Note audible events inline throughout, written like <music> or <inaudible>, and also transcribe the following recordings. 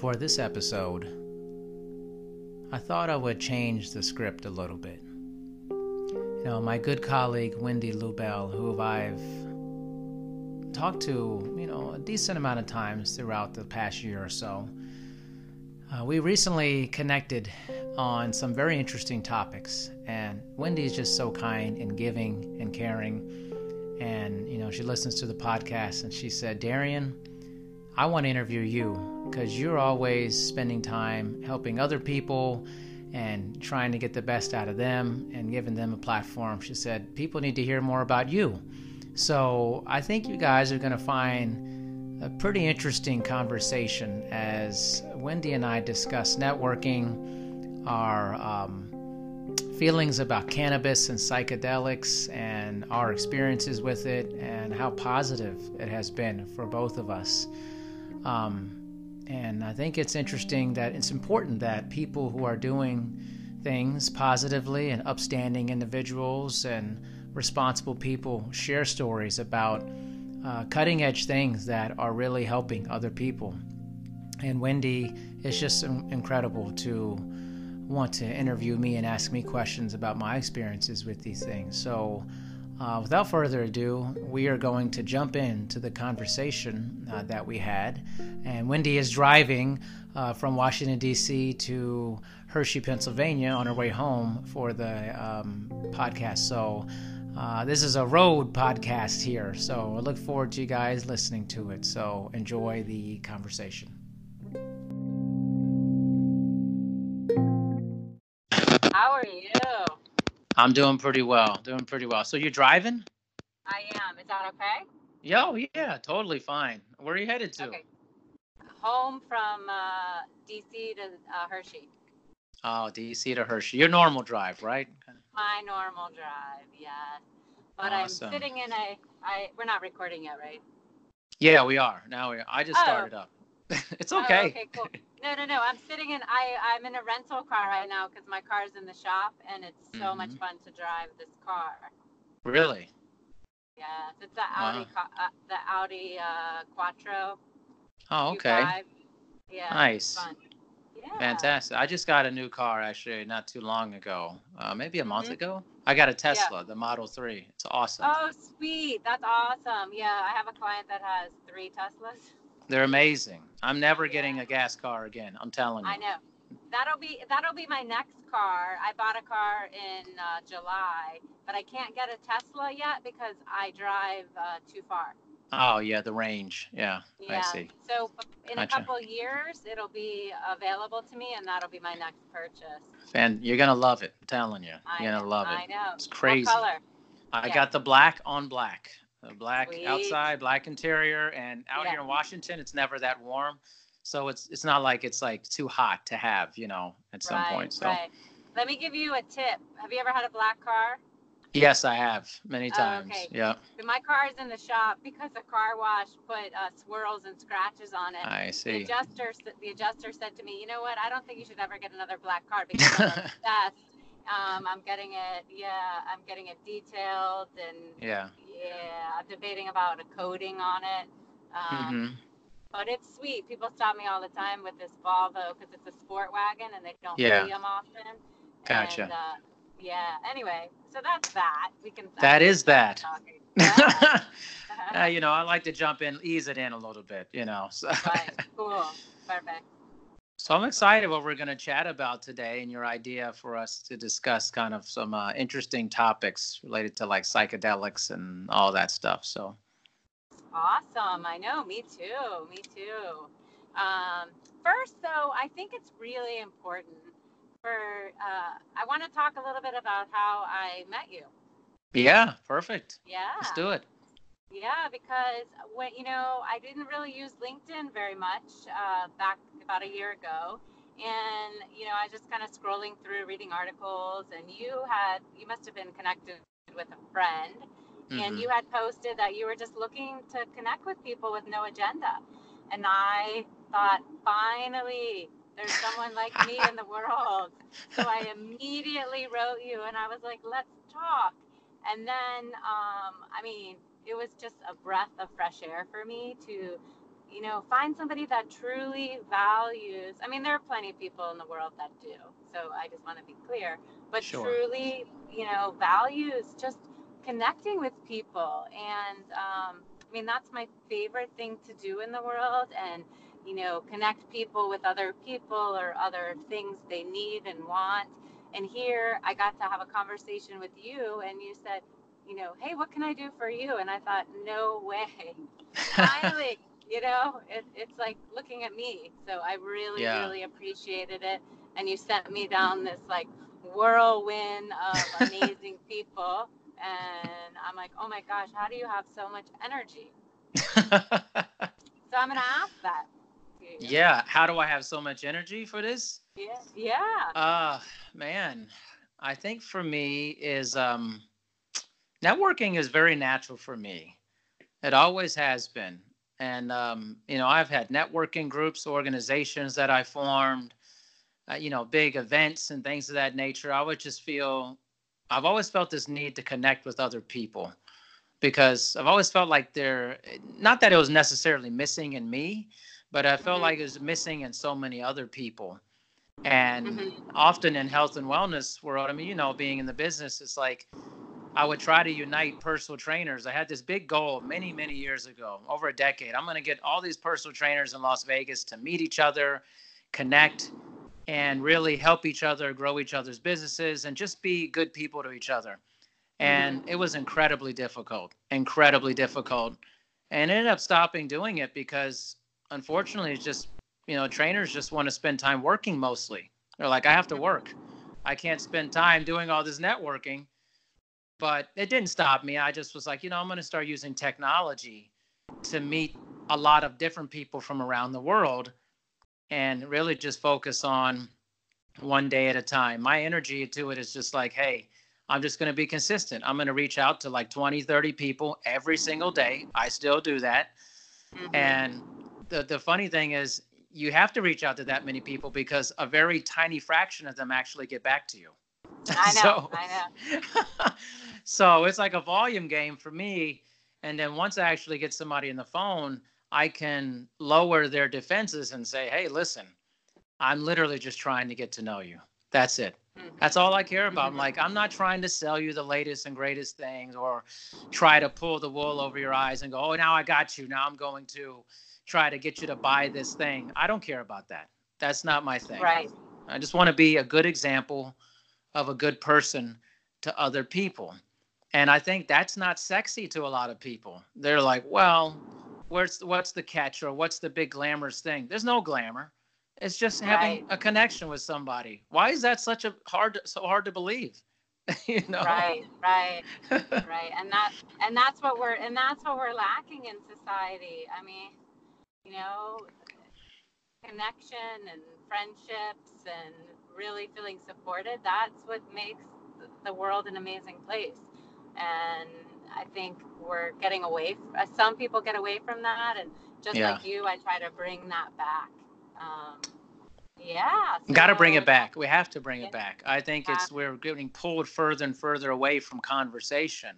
For this episode, I thought I would change the script a little bit. You know, my good colleague Wendy Lubell, who I've talked to, you know, a decent amount of times throughout the past year or so, uh, we recently connected on some very interesting topics. And Wendy is just so kind and giving and caring. And, you know, she listens to the podcast and she said, Darian, I want to interview you because you're always spending time helping other people and trying to get the best out of them and giving them a platform. She said, People need to hear more about you. So I think you guys are going to find a pretty interesting conversation as Wendy and I discuss networking, our um, feelings about cannabis and psychedelics, and our experiences with it, and how positive it has been for both of us. Um, and I think it's interesting that it's important that people who are doing things positively and upstanding individuals and responsible people share stories about uh, cutting edge things that are really helping other people. And Wendy it's just incredible to want to interview me and ask me questions about my experiences with these things. So, uh, without further ado, we are going to jump into the conversation uh, that we had. And Wendy is driving uh, from Washington, D.C. to Hershey, Pennsylvania on her way home for the um, podcast. So, uh, this is a road podcast here. So, I look forward to you guys listening to it. So, enjoy the conversation. How are you? I'm doing pretty well. Doing pretty well. So you're driving? I am. Is that okay? Yo, yeah, totally fine. Where are you headed to? Okay. Home from uh, DC to uh, Hershey. Oh, DC to Hershey. Your normal drive, right? My normal drive, yeah. But awesome. I'm sitting in a. I we're not recording yet, right? Yeah, we are. Now we. Are. I just oh. started up. <laughs> it's okay. Oh, okay, cool. <laughs> No, no, no. I'm sitting in. I I'm in a rental car right now because my car's in the shop, and it's so mm-hmm. much fun to drive this car. Really? Yeah, it's the Audi, wow. uh, the Audi uh, Quattro. Oh, okay. Yeah. Nice. Yeah. Fantastic. I just got a new car actually not too long ago. Uh, maybe a month mm-hmm. ago. I got a Tesla, yeah. the Model 3. It's awesome. Oh, sweet. That's awesome. Yeah, I have a client that has three Teslas. They're amazing. I'm never getting a gas car again. I'm telling you. I know. That'll be that'll be my next car. I bought a car in uh, July, but I can't get a Tesla yet because I drive uh, too far. Oh yeah, the range. Yeah, yeah. I see. So in gotcha. a couple years, it'll be available to me, and that'll be my next purchase. And you're gonna love it. I'm telling you, you're gonna love it. I know. It's crazy. What color? I yeah. got the black on black black Sweet. outside, black interior, and out yeah. here in Washington, it's never that warm, so it's it's not like it's like too hot to have, you know, at some right, point. So. Right. Let me give you a tip. Have you ever had a black car? Yes, I have many oh, times. Oh, okay. Yeah. My car is in the shop because the car wash put uh, swirls and scratches on it. I see. The adjuster, the adjuster said to me, "You know what? I don't think you should ever get another black car because I'm <laughs> obsessed um, I'm getting it, yeah, I'm getting it detailed and yeah, yeah, I'm debating about a coating on it. Um, mm-hmm. But it's sweet. People stop me all the time with this Volvo because it's a sport wagon and they don't yeah. see them often. Gotcha. And, uh, yeah. Anyway, so that's that. We can. That is that. Yeah. <laughs> <laughs> uh, you know, I like to jump in, ease it in a little bit. You know. So. right. Cool. Perfect. So I'm excited what we're going to chat about today and your idea for us to discuss kind of some uh, interesting topics related to like psychedelics and all that stuff. So awesome. I know. Me too. Me too. Um, first, though, I think it's really important for, uh, I want to talk a little bit about how I met you. Yeah, perfect. Yeah. Let's do it. Yeah, because when you know, I didn't really use LinkedIn very much uh, back about a year ago, and you know, I was just kind of scrolling through, reading articles, and you had you must have been connected with a friend, mm-hmm. and you had posted that you were just looking to connect with people with no agenda, and I thought, finally, there's someone like me in the world. So I <laughs> immediately wrote you, and I was like, let's talk. And then, um, I mean, it was just a breath of fresh air for me to you know, find somebody that truly values. I mean, there are plenty of people in the world that do. So I just want to be clear, but Sure. truly, you know, values just connecting with people. And um, I mean, that's my favorite thing to do in the world. And, you know, connect people with other people or other things they need and want. And here I got to have a conversation with you, and you said, you know, hey, what can I do for you? And I thought, no way. <laughs> Finally, you know, it, it's like looking at me. So I really, Yeah. really appreciated it. And you sent me down this like whirlwind of <laughs> amazing people. And I'm like, oh my gosh, how do you have so much energy? <laughs> So I'm going to ask that. yeah. How do I have so much energy for this? Yeah. Yeah. Uh man, I think for me is um networking is very natural for me. It always has been. And um, you know, I've had networking groups, organizations that I formed, uh, you know, big events and things of that nature. I would just feel I've always felt this need to connect with other people because I've always felt like they're not that it was necessarily missing in me, but I felt Mhm. like it was missing in so many other people. And Mhm. often in health and wellness world, I mean, you know, being in the business, it's like I would try to unite personal trainers. I had this big goal many, many years ago, over a decade. I'm going to get all these personal trainers in Las Vegas to meet each other, connect, and really help each other grow each other's businesses and just be good people to each other. And it was incredibly difficult, incredibly difficult. And ended up stopping doing it because unfortunately, it's just, you know, trainers just want to spend time working mostly. They're like, I have to work. I can't spend time doing all this networking. But it didn't stop me. I just was like, you know, I'm going to start using technology to meet a lot of different people from around the world and really just focus on one day at a time. My energy to it is just like, hey, I'm just going to be consistent. I'm going to reach out to like 20, 30 people every single day. I still do that. Mhm. And the the funny thing is you have to reach out to that many people because a very tiny fraction of them actually get back to you. I <laughs> know. so, I know. <laughs> so it's like a volume game for me. And then once I actually get somebody in the phone, I can lower their defenses and say, hey, listen, I'm literally just trying to get to know you. That's it. That's all I care about. I'm Mhm. like, I'm not trying to sell you the latest and greatest things or try to pull the wool over your eyes and go, oh, now I got you. Now I'm going to try to get you to buy this thing. I don't care about that. That's not my thing. Right. I just want to be a good example of a good person to other people. And I think that's not sexy to a lot of people. They're like, well, where's what's the catch or what's the big glamorous thing? There's no glamour. It's just having Right. a connection with somebody. Why is that such a hard so hard to believe? <laughs> you know? Right. Right. <laughs> right and that and that's what we're and that's what we're lacking in society i mean you know connection and friendships and really feeling supported that's what makes the world an amazing place and i think we're getting away some people get away from that and just Yeah. like you i try to bring that back um, yeah Got to bring it back. We have to bring it back. I think it's we're getting pulled further and further away from conversation.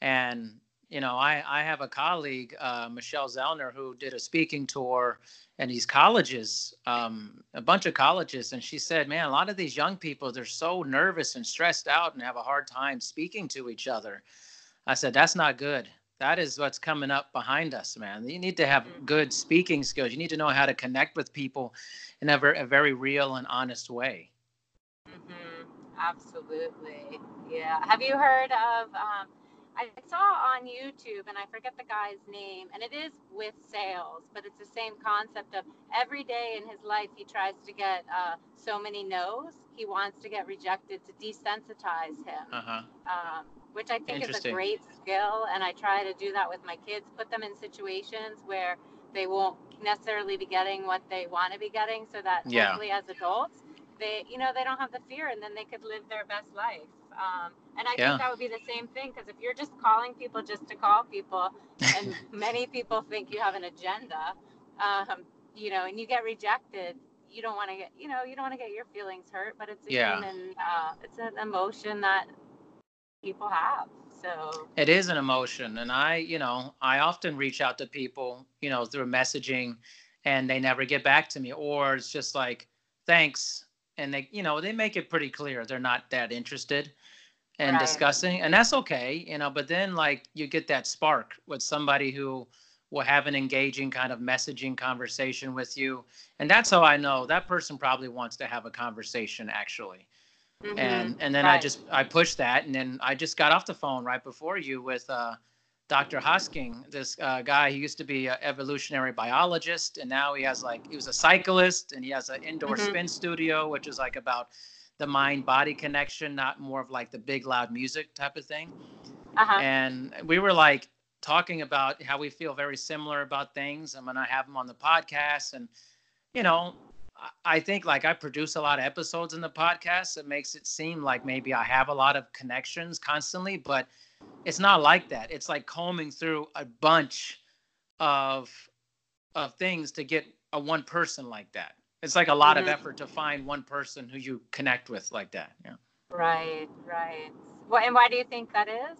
And you know, I I have a colleague, uh, Michelle Zellner, who did a speaking tour and these colleges, um, a bunch of colleges, and she said, "Man, a lot of these young people they're so nervous and stressed out and have a hard time speaking to each other." I said, "That's not good." That is what's coming up behind us, man. You need to have Mhm. good speaking skills. You need to know how to connect with people in a, ver- a very real and honest way. hmm Absolutely. Yeah. Have you heard of? Um, I saw on YouTube, and I forget the guy's name, and it is with sales, but it's the same concept of every day in his life he tries to get uh, so many no's. He wants to get rejected to desensitize him, Uh huh. um, which I think is a great skill. And I try to do that with my kids, put them in situations where they won't necessarily be getting what they want to be getting, so that Yeah. hopefully as adults they you know they don't have the fear and then they could live their best life um, and i Yeah. think that would be the same thing because if you're just calling people just to call people and <laughs> many people think you have an agenda um, you know and you get rejected you don't want to get you know you don't want to get your feelings hurt but it's a Yeah. human uh, it's an emotion that people have So it is an emotion. And I, you know, I often reach out to people, you know, through messaging and they never get back to me. Or it's just like, thanks. And they, you know, they make it pretty clear they're not that interested in Right. discussing. And that's okay, you know, but then like you get that spark with somebody who will have an engaging kind of messaging conversation with you. And that's how I know that person probably wants to have a conversation actually mhm, and and then I just I pushed that, and then I just got off the phone right before you with uh, Dr. Hosking, this uh, guy. He used to be an evolutionary biologist, and now he has like he was a cyclist, and he has an indoor Mhm. spin studio, which is like about the mind body connection, not more of like the big loud music type of thing. uh-huh. And we were like talking about how we feel very similar about things. I'm gonna have him on the podcast, and you know, I- I think like I produce a lot of episodes in the podcast. It makes it seem like maybe I have a lot of connections constantly, but it's not like that. It's like combing through a bunch of of things to get a one person like that. It's like a lot of Mhm. effort to find one person who you connect with like that. Yeah. Right, right. Well, and why do you think that is?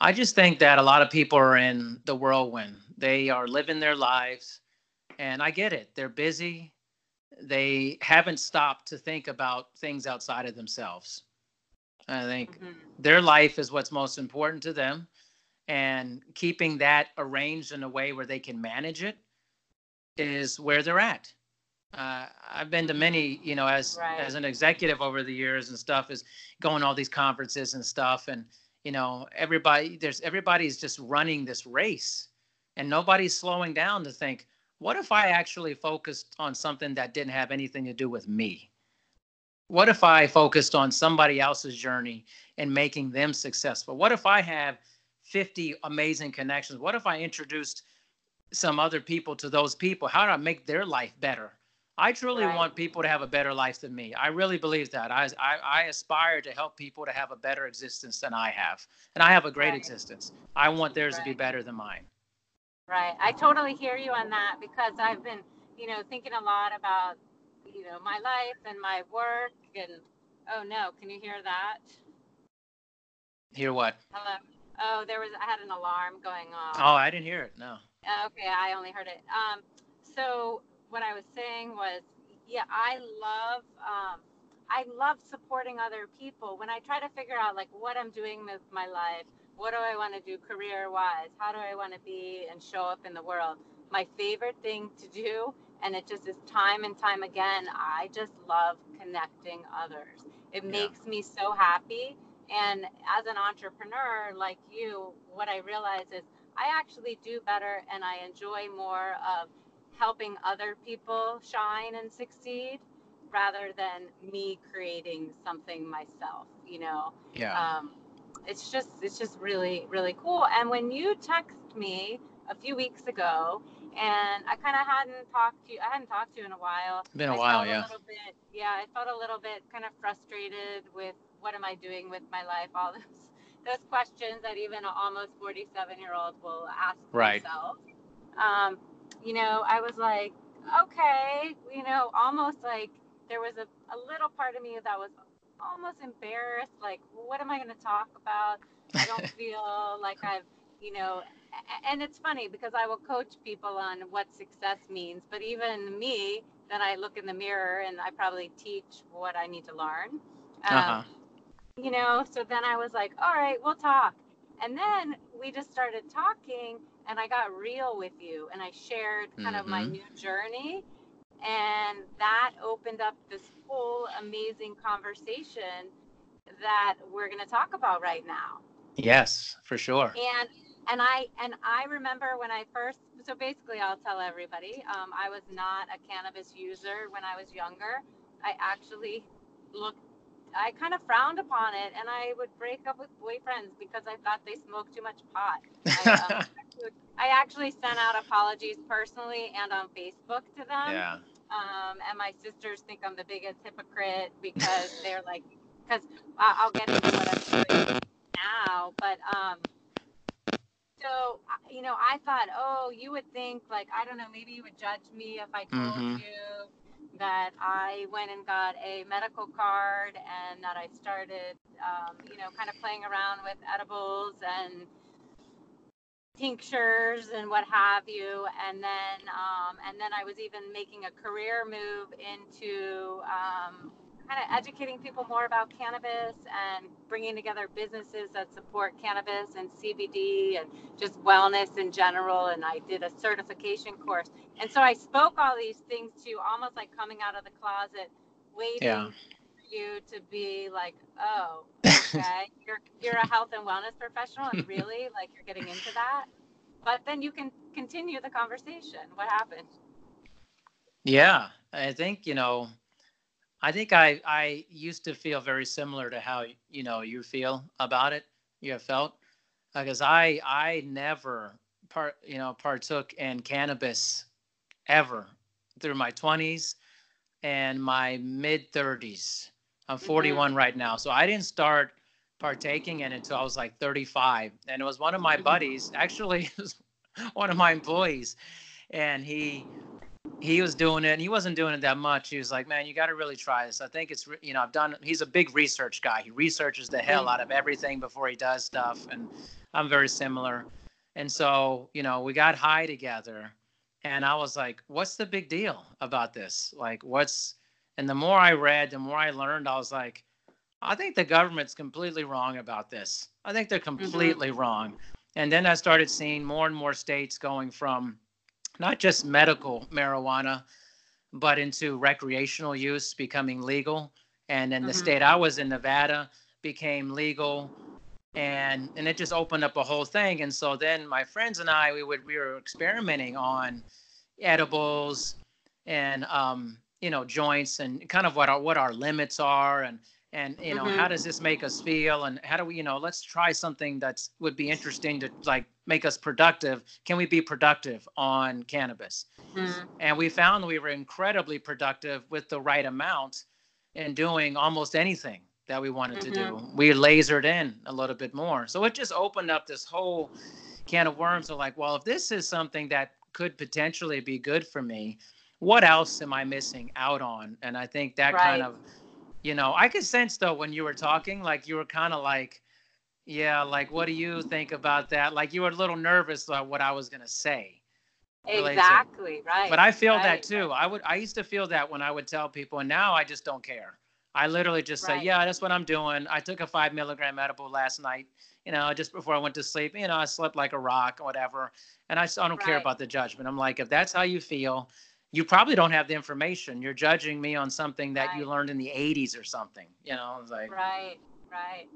I just think that a lot of people are in the whirlwind. They are living their lives, and I get it. They're busy. They haven't stopped to think about things outside of themselves. I think Mhm. their life is what's most important to them, and keeping that arranged in a way where they can manage it is where they're at. Uh, I've been to many, you know, as Right. as an executive over the years and stuff, is going to all these conferences and stuff, and you know, everybody there's everybody's just running this race, and nobody's slowing down to think, what if I actually focused on something that didn't have anything to do with me? What if I focused on somebody else's journey and making them successful? What if I have 50 amazing connections? What if I introduced some other people to those people? How do I make their life better? I truly Right. want people to have a better life than me. I really believe that. I, I, I aspire to help people to have a better existence than I have. And I have a great Right. existence. I want theirs to be better than mine. Right. I totally hear you on that because I've been, you know, thinking a lot about, you know, my life and my work and oh no, can you hear that? Hear what? Hello. Oh, there was I had an alarm going off. Oh, I didn't hear it. No. Uh, Okay, I only heard it. Um, so what I was saying was, yeah, I love, um, I love supporting other people. When I try to figure out like what I'm doing with my life, what do I want to do career-wise? How do I want to be and show up in the world? My favorite thing to do, and it just is time and time again. I just love connecting others. It Yeah. makes me so happy. And as an entrepreneur like you, what I realize is I actually do better and I enjoy more of helping other people shine and succeed rather than me creating something myself, you know. Yeah. Um, it's just it's just really really cool. And when you text me a few weeks ago and I kind of hadn't talked to you I hadn't talked to you in a while. Been a I while, yeah. A bit, yeah, I felt a little bit kind of frustrated with what am I doing with my life? All <laughs> those those questions that even an almost 47 year old will ask Right. themselves. Um, you know, I was like, okay, you know, almost like there was a, a little part of me that was almost embarrassed. Like, what am I going to talk about? I don't <laughs> feel like I've, you know, and it's funny because I will coach people on what success means, but even me, then I look in the mirror and I probably teach what I need to learn. Um, Uh-huh. You know, so then I was like, all right, we'll talk. And then we just started talking and I got real with you and I shared kind of my Mhm. new journey. And that opened up this whole amazing conversation that we're going to talk about right now Yes, for sure. and and i and i remember when i first so basically i'll tell everybody um, i was not a cannabis user when i was younger i actually looked i kind of frowned upon it and i would break up with boyfriends because i thought they smoked too much pot I, um, <laughs> I actually sent out apologies personally and on facebook to them yeah. um, and my sisters think I'm the biggest hypocrite because <laughs> they're like, because I'll get into what I'm doing now, but um, so you know, I thought, oh, you would think like I don't know, maybe you would judge me if I told Mhm. you that I went and got a medical card and that I started um, you know, kind of playing around with edibles and tinctures and what have you. And then, um, and then I was even making a career move into um, kind of educating people more about cannabis and bringing together businesses that support cannabis and CBD and just wellness in general. And I did a certification course. And so I spoke all these things to you, almost like coming out of the closet, waiting yeah. for you to be like, oh, <laughs> okay, you're, you're a health and wellness professional and really like you're getting into that. But then you can continue the conversation. What happened? Yeah, I think, you know, I think I I used to feel very similar to how you know you feel about it. You have felt because I I never part you know partook in cannabis ever through my 20s and my mid 30s. I'm 41 mm-hmm. right now, so I didn't start partaking in it until I was like 35, and it was one of my mm-hmm. buddies, actually, <laughs> one of my employees, and he he was doing it and he wasn't doing it that much. He was like man you got to really try this. I think it's you know i've done he's a big research guy. He researches the hell out of everything before he does stuff and i'm very similar. And so you know we got high together and i was like what's the big deal about this? Like what's and the more i read the more i learned i was like i think the government's completely wrong about this. I think they're mm-hmm. completely mm-hmm. wrong. And then i started seeing more and more states going from not just medical marijuana, but into recreational use becoming legal. And then mm-hmm. the state I was in, Nevada, became legal. And, and it just opened up a whole thing. And so then my friends and I, we would we were experimenting on edibles and um, you know joints and kind of what our what our limits are and and you know mm-hmm. how does this make us feel and how do we you know let's try something that's would be interesting to like make us productive can we be productive on cannabis mm-hmm. and we found we were incredibly productive with the right amount in doing almost anything that we wanted mm-hmm. to do mm-hmm. we lasered in a little bit more so it just opened up this whole can of worms of like well if this is something that could potentially be good for me what else am i missing out on and i think that right. kind of you know i could sense though when you were talking like you were kind of like yeah like what do you think about that? Like you were a little nervous about what i was going to say exactly right but i feel right, that too. Right. i would i used to feel that when i would tell people and now i just don't care. I literally just right. say yeah that's what i'm doing. I took a five milligram edible last night you know just before i went to sleep you know i slept like a rock or whatever and i, I don't care about the judgment. I'm like if that's how you feel you probably don't have the information. You're judging me on something that right. you learned in the 80s or something. You know, like right, right.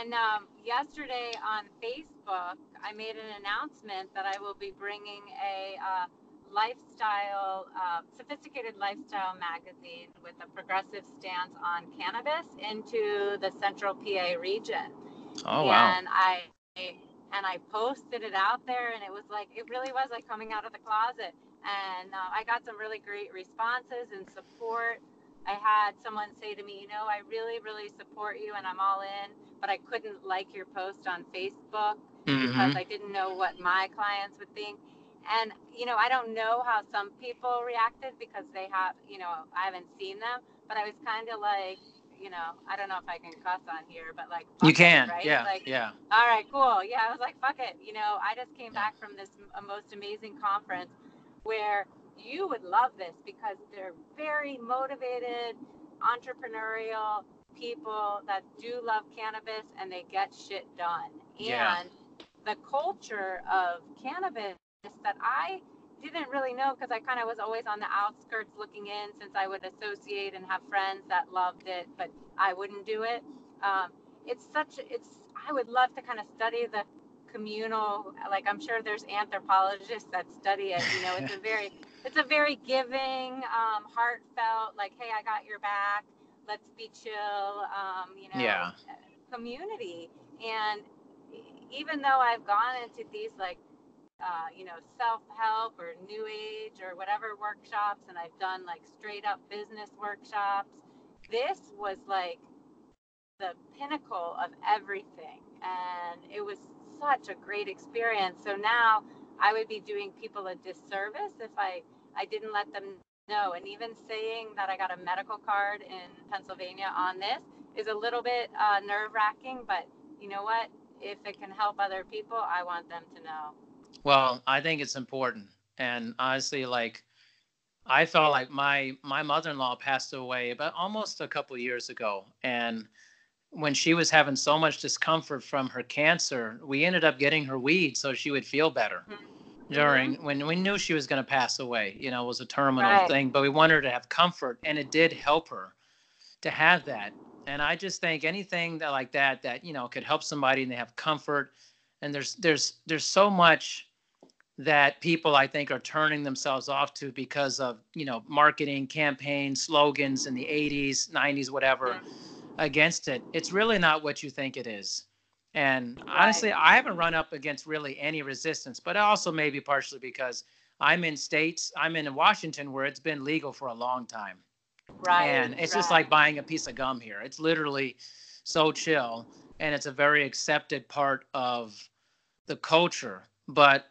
And um, yesterday on Facebook, I made an announcement that I will be bringing a uh, lifestyle, uh, sophisticated lifestyle magazine with a progressive stance on cannabis into the Central PA region. Oh wow! And I and I posted it out there, and it was like it really was like coming out of the closet and uh, I got some really great responses and support. I had someone say to me, you know, I really, really support you and I'm all in, but I couldn't like your post on Facebook mm-hmm. because I didn't know what my clients would think. And, you know, I don't know how some people reacted because they have, you know, I haven't seen them, but I was kind of like, you know, I don't know if I can cuss on here, but like you can, it, right? Yeah, like, yeah. All right, cool. Yeah, I was like, fuck it. You know, I just came yeah. back from this most amazing conference where you would love this because they're very motivated, entrepreneurial people that do love cannabis and they get shit done. Yeah. And the culture of cannabis that I didn't really know because I kind of was always on the outskirts looking in since I would associate and have friends that loved it, but I wouldn't do it. Um, it's such, it's, I would love to kind of study the communal like i'm sure there's anthropologists that study it you know it's a very <laughs> it's a very giving um, heartfelt like hey i got your back. Let's be chill um, you know yeah. community. And even though i've gone into these like uh, you know self-help or new age or whatever workshops and i've done like straight up business workshops this was like the pinnacle of everything. And it was such a great experience. So now I would be doing people a disservice if I, I didn't let them know. And even saying that I got a medical card in Pennsylvania on this is a little bit uh, nerve wracking, but you know what? If it can help other people, I want them to know. Well, I think it's important. And honestly, like, I felt like my my mother-in-law passed away about almost a couple years ago, and when she was having so much discomfort from her cancer, we ended up getting her weed so she would feel better. Mm-hmm during mm-hmm. when we knew she was going to pass away. You know, it was a terminal right. thing, but we wanted her to have comfort, and it did help her to have that. And I just think anything that like that that you know could help somebody and they have comfort. And there's there's there's so much that people I think are turning themselves off to because of you know marketing campaigns, slogans in the 80s, 90s, whatever, yeah. Against it. It's really not what you think it is. And honestly, I haven't run up against really any resistance, but also maybe partially because I'm in states, I'm in Washington where it's been legal for a long time. Right. And it's right. just like buying a piece of gum here. It's literally so chill and it's a very accepted part of the culture. But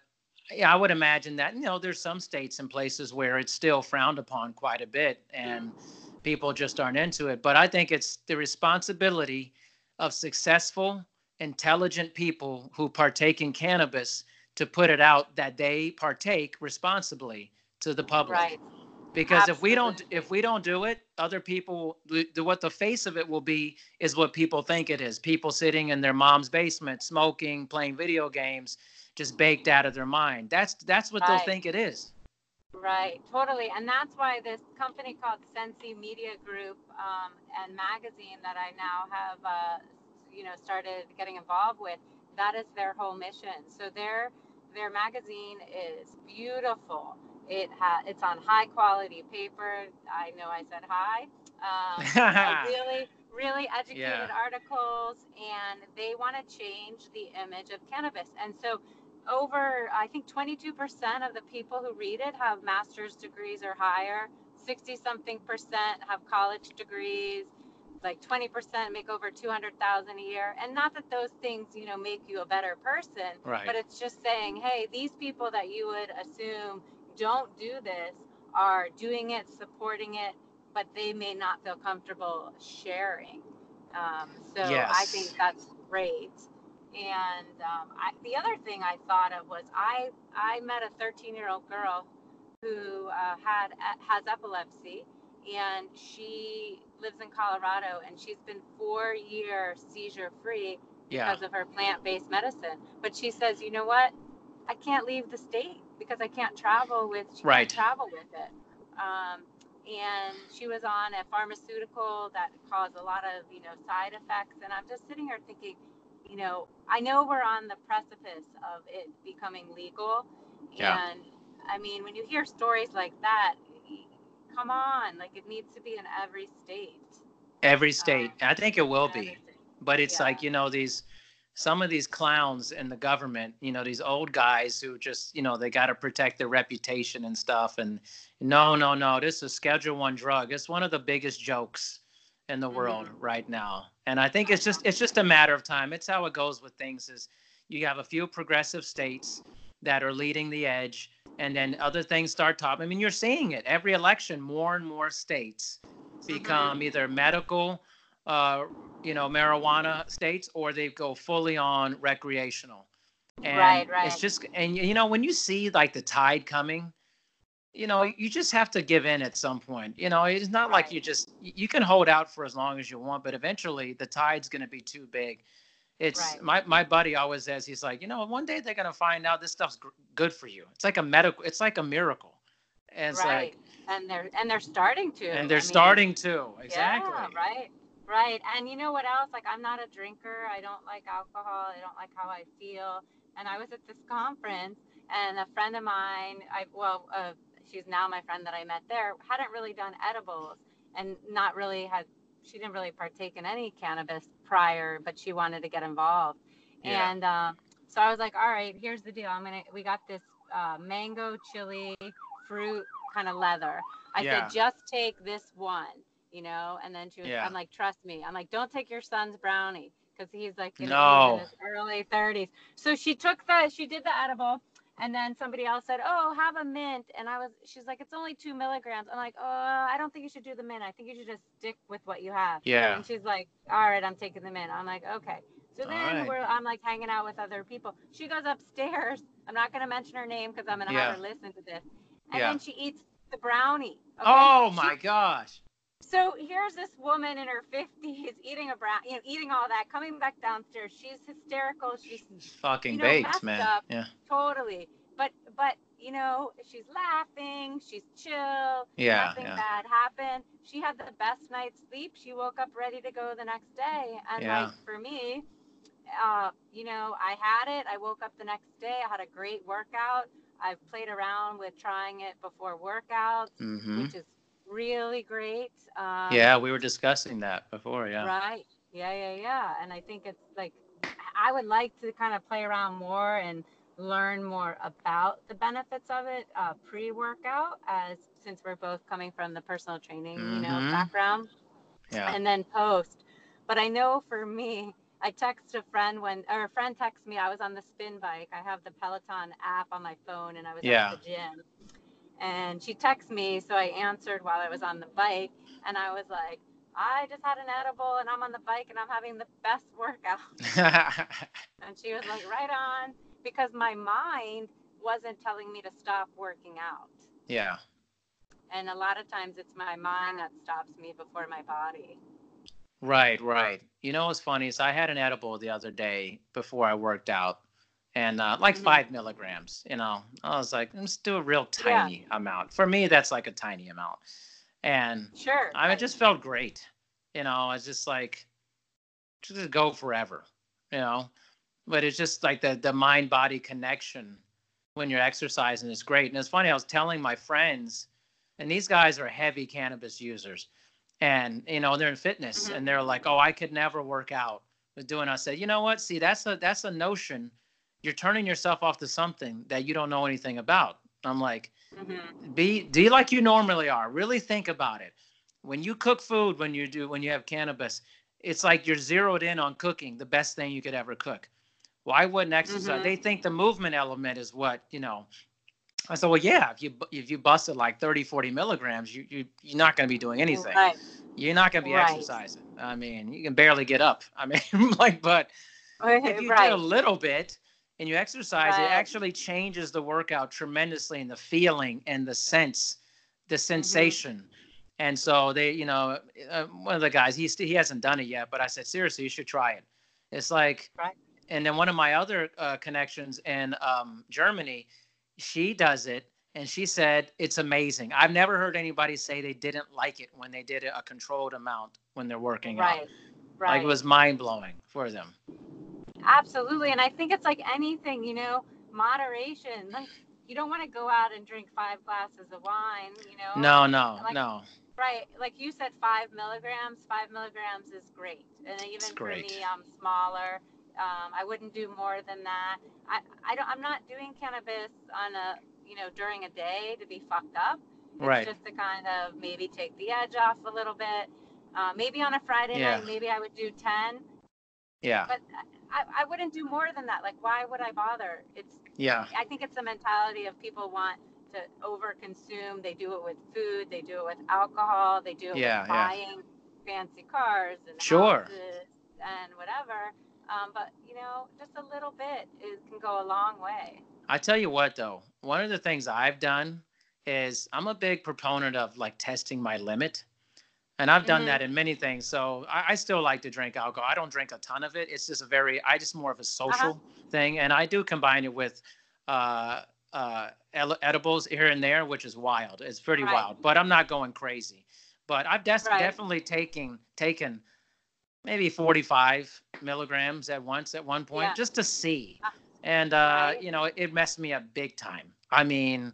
yeah, I would imagine that, you know, there's some states and places where it's still frowned upon quite a bit and mm. People just aren't into it. But I think it's the responsibility of successful intelligent people who partake in cannabis to put it out that they partake responsibly to the public. Right. Because Absolutely. if we don't if we don't do it, other people the, what the face of it will be is what people think it is. People sitting in their mom's basement smoking, playing video games, just baked out of their mind. That's that's what right. they'll think it is. Right, totally, and that's why this company called Sensi Media Group um, and magazine that I now have uh, you know started getting involved with that is their whole mission. So their their magazine is beautiful. It ha- it's on high quality paper. I know i said hi um, <laughs> really really educated yeah. articles and they want to change the image of cannabis. And so over i think 22% of the people who read it have master's degrees or higher. 60 something percent have college degrees. Like 20% make over 200,000 a year. And not that those things you know make you a better person right. but it's just saying hey these people that you would assume don't do this are doing it supporting it but they may not feel comfortable sharing. Um, so yes. i think that's great and um, I, the other thing i thought of was i i met a 13 year old girl who uh, had has epilepsy and she lives in Colorado and she's been four years seizure free yeah. because of her plant based medicine. But she says, you know what? I can't leave the state because I can't travel with she right. can't travel with it. Um, and she was on a pharmaceutical that caused a lot of you know side effects. And I'm just sitting here thinking, you know, I know we're on the precipice of it becoming legal. Yeah. And I mean, when you hear stories like that, come on, like it needs to be in every state. Every state. Um, I think it will be. But it's yeah. like, you know, these some of these clowns in the government, you know, these old guys who just, you know, they got to protect their reputation and stuff. And no, no, no, this is Schedule One drug. It's one of the biggest jokes in the mm-hmm. world right now. And I think it's just it's just a matter of time. It's how it goes with things. Is you have a few progressive states that are leading the edge and then other things start top. I mean, you're seeing it every election. More and more states become mm-hmm. either medical, uh, you know, marijuana states, or they go fully on recreational. And right, right. It's just, and you know, when you see like the tide coming, you know, you just have to give in at some point. You know, it's not like you just you can hold out for as long as you want, but eventually the tide's going to be too big. It's right. my my buddy always says he's like you know one day they're gonna find out this stuff's g- good for you. It's like a medical it's like a miracle. And it's right. like and they're and they're starting to and they're I starting mean, to exactly. Yeah, right right. And you know what else? Like i'm not a drinker. I don't like alcohol. I don't like how i feel. And i was at this conference and a friend of mine i well uh, she's now my friend that i met there hadn't really done edibles and not really had she didn't really partake in any cannabis prior, but she wanted to get involved. Yeah. And uh, so I was like, all right, here's the deal. I'm gonna. We got this uh, mango chili fruit kind of leather. I yeah. said, just take this one, you know. And then she was, yeah. I'm like, trust me. I'm like, don't take your son's brownie because he's like, you know, no. in his early 30s. So she took the, she did the edible, And then somebody else said, "Oh, have a mint," and I was, she's like, "It's only two milligrams." I'm like, "Oh, I don't think you should do the mint. I think you should just stick with what you have." Yeah. And she's like, "All right, I'm taking the mint." I'm like, "Okay." So then right. we're, I'm like hanging out with other people. She goes upstairs. I'm not gonna mention her name because I'm gonna Yeah. have her listen to this. And Yeah. then she eats the brownie. okay? Oh She- my gosh. So here's this woman in her 50s eating a brown, you know, eating all that, coming back downstairs. She's hysterical. She's Fucking You know, baked, man. up. Yeah. totally, but but you know, she's laughing. She's chill. Yeah. Nothing Yeah. bad happened. She had the best night's sleep. She woke up ready to go the next day. And Yeah. like for me, uh, you know, I had it. I woke up the next day. I had a great workout. I've played around with trying it before workouts, hmm which is really great. Um, Yeah, we were discussing that before. Yeah. Right. Yeah, yeah, yeah. And I think it's like I would like to kind of play around more and learn more about the benefits of it uh, pre-workout, as since we're both coming from the personal training, you know, Mhm. background, Yeah. and then post. But I know for me, I text a friend when, or a friend texts me. I was on the spin bike. I have the Peloton app on my phone, and I was Yeah. at the gym. And she texted me, so I answered while I was on the bike, and I was like, I just had an edible, and I'm on the bike, and I'm having the best workout. <laughs> <laughs> And she was like, right on, because my mind wasn't telling me to stop working out. yeah. And a lot of times it's my mind that stops me before my body. Right, right. You know what's funny is I had an edible the other day before I worked out, and uh, like Mhm. five milligrams. You know, I was like, let's do a real Yeah. tiny amount. For me, that's like a tiny amount, and Sure. I right. just felt great. You know, it's just like just go forever. You know, but it's just like the the mind body connection when you're exercising is great. And it's funny. I was telling my friends, and these guys are heavy cannabis users, and you know they're in fitness, Mhm. and they're like, "Oh, I could never work out with doing." I said, "You know what? See, that's a that's a notion. You're turning yourself off to something that you don't know anything about." I'm like, Mhm. be be like you normally are really think about it when you cook food when you do when you have cannabis it's like you're zeroed in on cooking the best thing you could ever cook why wouldn't exercise Mhm. they think the movement element is what you know i said well yeah if you if you busted like 30 40 milligrams you, you you're not going to be doing anything Right. you're not going to be Right. exercising i mean you can barely get up <laughs> i mean like but if you right. did a little bit and you exercise, it actually changes the workout tremendously in the feeling and the sense, the Mm-hmm. sensation. And so they, you know, uh, one of the guys, he's he hasn't done it yet, but I said seriously, you should try it. It's like, Right. and then one of my other uh, connections in um, Germany, she does it, and she said it's amazing. I've never heard anybody say they didn't like it when they did a controlled amount when they're working out. Right. Right. Like it was mind blowing for them. Absolutely. And I think it's like anything, you know, moderation. Like you don't want to go out and drink five glasses of wine, you know? No, no, Like- no. Right. Like you said, five milligrams. Five milligrams is great. And even for me, I'm smaller. Um, I wouldn't do more than that. I, I don't, I'm not doing cannabis on a, you know, during a day to be fucked up. It's Right. just to kind of maybe take the edge off a little bit. Uh, maybe on a Friday Yeah. night, maybe I would do 10, Yeah, but I, I wouldn't do more than that. Like, why would I bother? It's, yeah, I think it's the mentality of people want to overconsume. They do it with food, they do it with alcohol, they do it Yeah, with yeah. buying fancy cars and Sure. houses and whatever. Um, but you know, just a little bit is, can go a long way. I tell you what, though, one of the things I've done is I'm a big proponent of like testing my limit. And I've done Mhm. that in many things. So I, I still like to drink alcohol. I don't drink a ton of it. It's just a very, I just more of a social thing. And I do combine it with uh, uh, edibles here and there, which is wild. It's pretty Right. wild, but I'm not going crazy. But I've des- Right. definitely taken, taken maybe 45 milligrams at once at one point Yeah. just to see. Ah, And, uh, right. you know, it messed me up big time. I mean,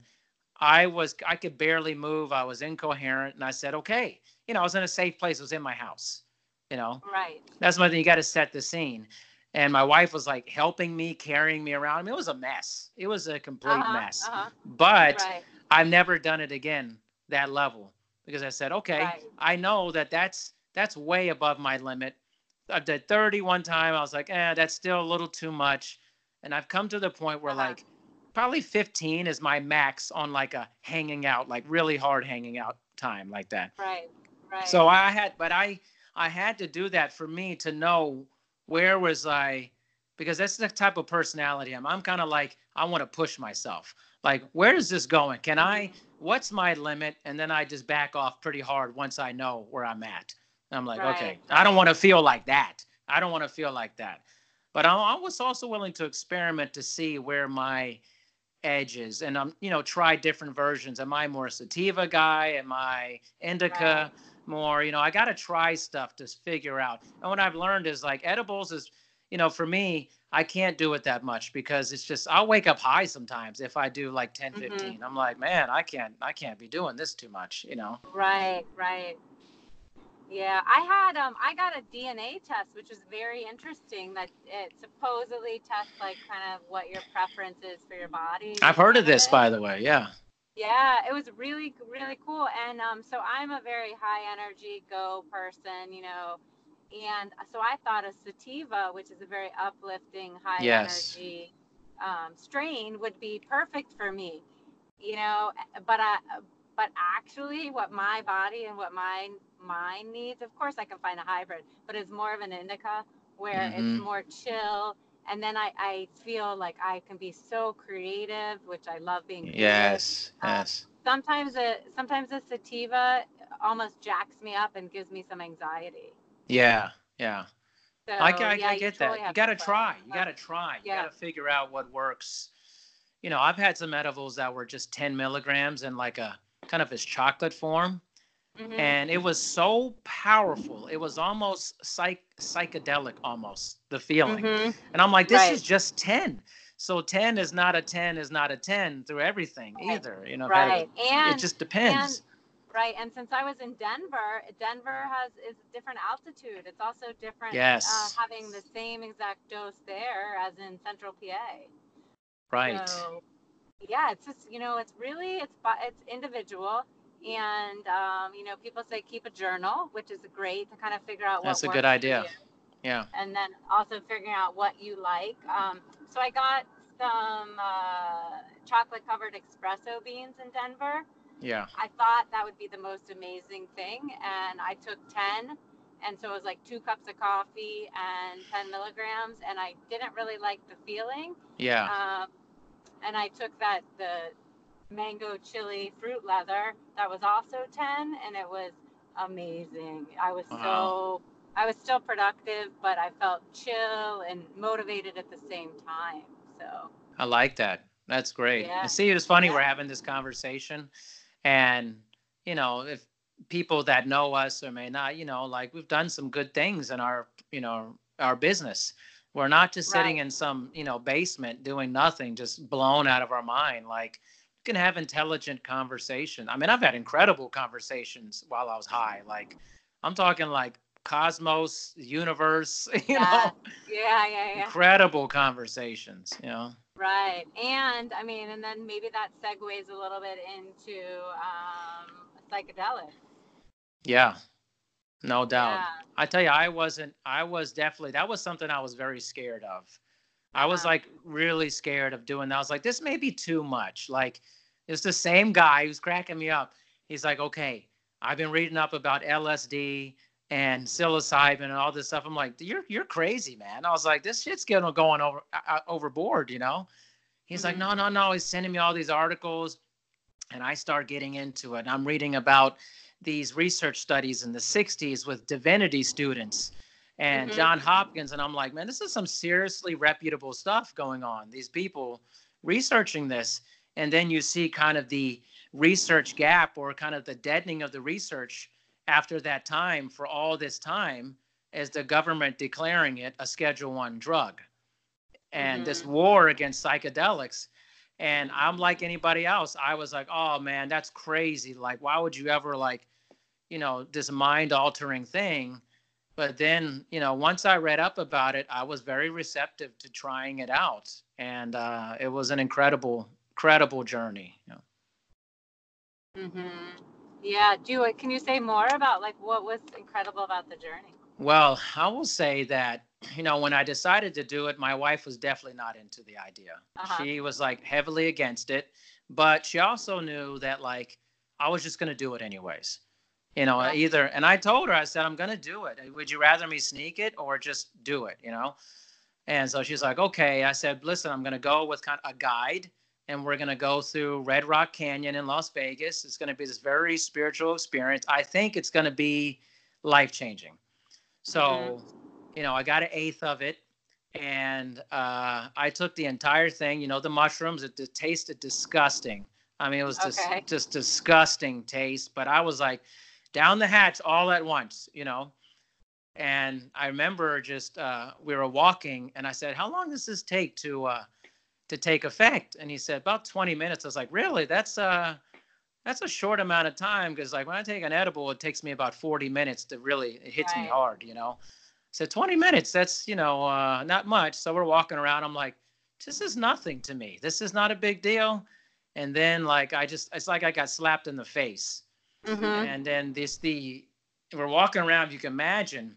I was, I could barely move. I was incoherent. And I said, okay, you know, I was in a safe place. It was in my house, you know, Right. that's my thing. You got to set the scene. And my wife was like helping me, carrying me around. I mean, it was a mess. It was a complete Uh-huh, mess. uh-huh. But Right. I've never done it again that level because I said, okay, Right. I know that that's that's way above my limit. I did 30 one time. I was like, eh, that's still a little too much. And I've come to the point where Uh-huh. like probably 15 is my max on like a hanging out, like really hard hanging out time like that. Right. Right. So I had, but I I had to do that for me to know where was I, because that's the type of personality I'm. I'm kind of like I want to push myself. Like where is this going? Can I? What's my limit? And then I just back off pretty hard once I know where I'm at. And I'm like, Right, okay, I don't want to feel like that. I don't want to feel like that. But I, I was also willing to experiment to see where my edges and I'm, you know, try different versions. Am I more sativa guy? Am I indica more? You know, I got to try stuff to figure out. And what I've learned is like edibles is, you know, for me, I can't do it that much because it's just I'll wake up high sometimes if I do like 10, Mhm. 15. I'm like, man, I can't, I can't be doing this too much, you know. Right, right. Yeah, I had um I got a DNA test which was very interesting that it supposedly tests like kind of what your preference is for your body. I've heard of this, by the way. Yeah. Yeah, it was really really cool and um so I'm a very high energy go person, you know. And so I thought a sativa, which is a very uplifting, high Yes. energy um, strain, would be perfect for me. You know, but I, but actually, what my body and what my mind needs, of course, I can find a hybrid, but it's more of an indica where Mhm. it's more chill. And then I, I feel like I can be so creative, which I love being creative Yes. Um, Yes. sometimes a sometimes a sativa almost jacks me up and gives me some anxiety. Yeah. Yeah. So I, I, yeah, I get totally that. You got to try. You got to try. You yeah. got to figure out what works. You know, I've had some edibles that were just 10 milligrams in like a kind of as chocolate form. Mhm. And it was so powerful. It was almost psych- psychedelic, almost the feeling. Mhm. And I'm like, this Right. is just 10. So 10 is not a 10 is not a 10 through everything Right. either. You know, Right. And it just depends. right. And since I was in Denver, Denver has is different altitude. It's also different Yes. uh, having the same exact dose there as in central PA. right. So, yeah, it's just you know, it's really it's it's individual, and um, you know, people say keep a journal, which is great to kind of figure out what That's a good idea. yeah. and then also figuring out what you like. Um, so I got some uh, chocolate covered espresso beans in Denver. Yeah. I thought that would be the most amazing thing, and I took 10. And so it was like two cups of coffee and 10 milligrams, and I didn't really like the feeling. Yeah. Um, and I took that the mango chili fruit leather that was also 10, and it was amazing. I was Wow. so I was still productive, but I felt chill and motivated at the same time. So I like that. That's great. Yeah. And see, it's funny Yeah. we're having this conversation, and you know, if people that know us or may not, you know, like we've done some good things in our, you know, our business. We're not just sitting Right. in some, you know, basement doing nothing, just blown out of our mind. Like can have intelligent conversation. I mean, I've had incredible conversations while I was high. Like I'm talking like cosmos, universe, <laughs> you yeah, know, yeah, yeah, yeah. incredible conversations, you know. Right. And I mean, and then maybe that segues a little bit into um, psychedelics. Yeah, no doubt. Yeah. I tell you, I wasn't, I was definitely, that was something I was very scared of. I was Uh-huh. like really scared of doing that. I was like, this may be too much. Like, it's the same guy who's cracking me up. He's like, okay, I've been reading up about LSD and psilocybin and all this stuff. I'm like, you're you're crazy, man. I was like, this shit's getting going over uh, overboard, you know. He's like, Mhm. no, no, no. He's sending me all these articles, and I start getting into it. And I'm reading about these research studies in the 60s with divinity students and Mhm. John Hopkins. And I'm like, man, this is some seriously reputable stuff going on. These people researching this. And then you see kind of the research gap or kind of the deadening of the research after that time for all this time as the government declaring it a schedule one drug and this Mhm. war against psychedelics and i'm like anybody else i was like oh man that's crazy like why would you ever like you know this mind altering thing but then you know once i read up about it i was very receptive to trying it out and uh, it was an incredible incredible journey you know. hmm Yeah. Do can you say more about like what was incredible about the journey? Well, I will say that you know, when I decided to do it, my wife was definitely not into the idea. Uh-huh. She was like heavily against it, but she also knew that like I was just going to do it anyways. You know, Yeah. either, and I told her, I said, I'm going to do it. Would you rather me sneak it or just do it, you know? And so she's like, okay. I said, listen, I'm going to go with kind of a guide and we're going to go through Red Rock Canyon in Las Vegas. It's going to be this very spiritual experience. I think it's going to be life changing. So, Mhm. you know, I got an eighth of it and uh, I took the entire thing. You know, the mushrooms, it, it tasted disgusting. I mean, it was just, just disgusting taste. But I was like, down the hatch all at once, you know. And I remember just uh, we were walking, and I said, "How long does this take to uh, to take effect?" And he said, "About 20 minutes." I was like, "Really? That's uh that's a short amount of time because like when I take an edible, it takes me about 40 minutes to really it hits me hard, you know." So 20 minutes, that's you know uh, not much. So we're walking around. I'm like, "This is nothing to me. This is not a big deal." And then like I just it's like I got slapped in the face Mhm. and then this the we're walking around you can imagine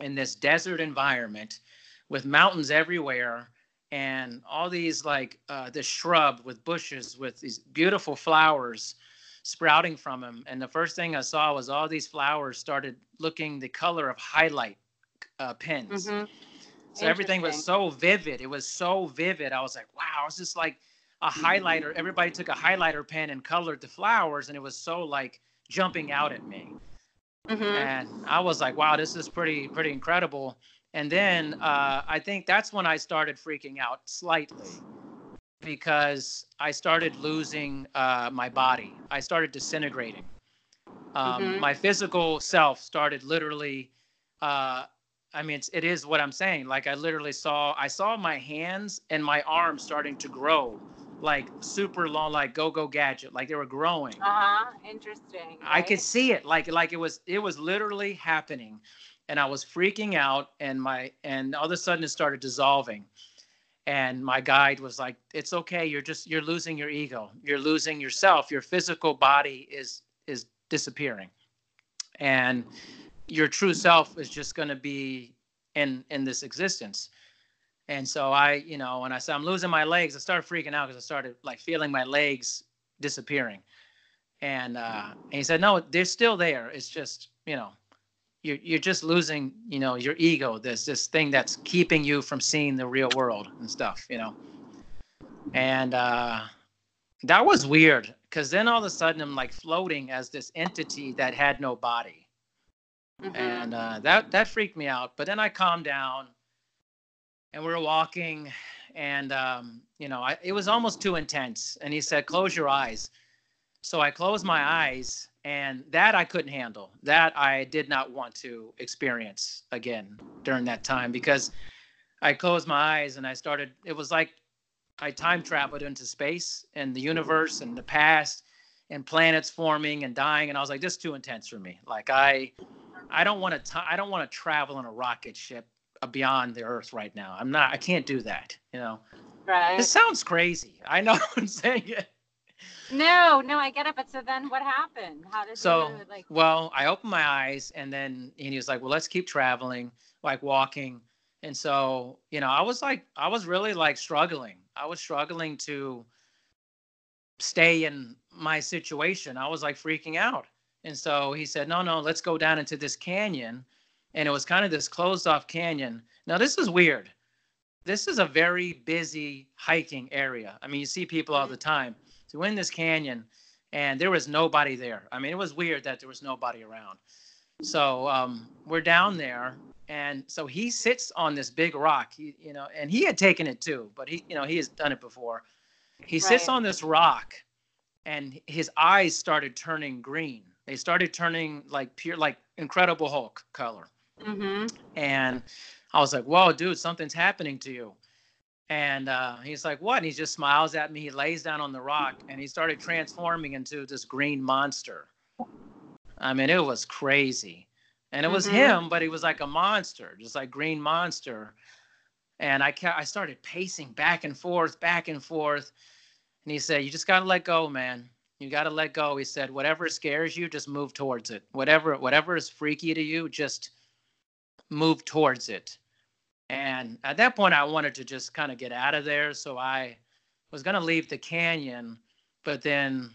in this desert environment with mountains everywhere and all these like uh, this shrub with bushes with these beautiful flowers sprouting from them and the first thing i saw was all these flowers started looking the color of highlight uh, pens Mhm. so everything was so vivid. It was so vivid. I was like, wow, it's just like a highlighter. Everybody took a highlighter pen and colored the flowers, and it was so like jumping out at me. Mhm. And I was like, wow, this is pretty pretty incredible. And then uh, I think that's when I started freaking out slightly because I started losing uh, my body. I started disintegrating. Um, Mhm. My physical self started literally. Uh, I mean, it's, it is what I'm saying. Like I literally saw, I saw my hands and my arms starting to grow, like super long, like Go Go Gadget, like they were growing. Uh-huh. Interesting. I could see it, like like it was it was literally happening, and I was freaking out, and my and all of a sudden it started dissolving, and my guide was like, "It's okay. You're just you're losing your ego. You're losing yourself. Your physical body is is disappearing, and your true self is just going to be in in this existence." And so I, you know, when I said I'm losing my legs, I started freaking out because I started like feeling my legs disappearing and uh, and he said, "No, they're still there. It's just you know, you're you're just losing you know your ego. There's this thing that's keeping you from seeing the real world and stuff. You know." And uh, that was weird because then all of a sudden I'm like floating as this entity that had no body, Mhm. and uh, that that freaked me out. But then I calmed down, and we were walking, and um, you know, I, it was almost too intense. And he said, "Close your eyes." So I closed my eyes, and that I couldn't handle. That I did not want to experience again during that time because I closed my eyes and I started. It was like I time traveled into space and the universe and the past and planets forming and dying, and I was like, this is too intense for me. Like I, I don't want to. I don't want to travel in a rocket ship Uh, beyond the Earth right now. I'm not. I can't do that. You know. Right. This sounds crazy. I know <laughs> I'm saying it. No, no, I get it. But so then what happened? How did So, you like? well, I opened my eyes and then and he was like, well, let's keep traveling, like walking. And so, you know, I was like, I was really like struggling. I was struggling to stay in my situation. I was like freaking out. And so he said, no, no, let's go down into this canyon. And it was kind of this closed off canyon. Now, this is weird. This is a very busy hiking area. I mean, you see people all the time. So we're in this canyon and there was nobody there. I mean, it was weird that there was nobody around. So um, we're down there, and so he sits on this big rock, he, you know, and he had taken it too, but he, you know, he has done it before. He sits on this rock, and his eyes started turning green. They started turning like pure, like Incredible Hulk color Mm-hmm. and I was like, "Whoa, dude, something's happening to you." And uh, he's like, "What?" And he just smiles at me. He lays down on the rock, and he started transforming into this green monster. I mean, it was crazy, and it was Mhm. him, but he was like a monster, just like green monster. And I ca- I started pacing back and forth, back and forth. And he said, "You just gotta let go, man. You gotta let go." He said, "Whatever scares you, just move towards it. Whatever whatever is freaky to you, just." Move towards it And at that point, I wanted to just kind of get out of there. So I was going to leave the canyon, but then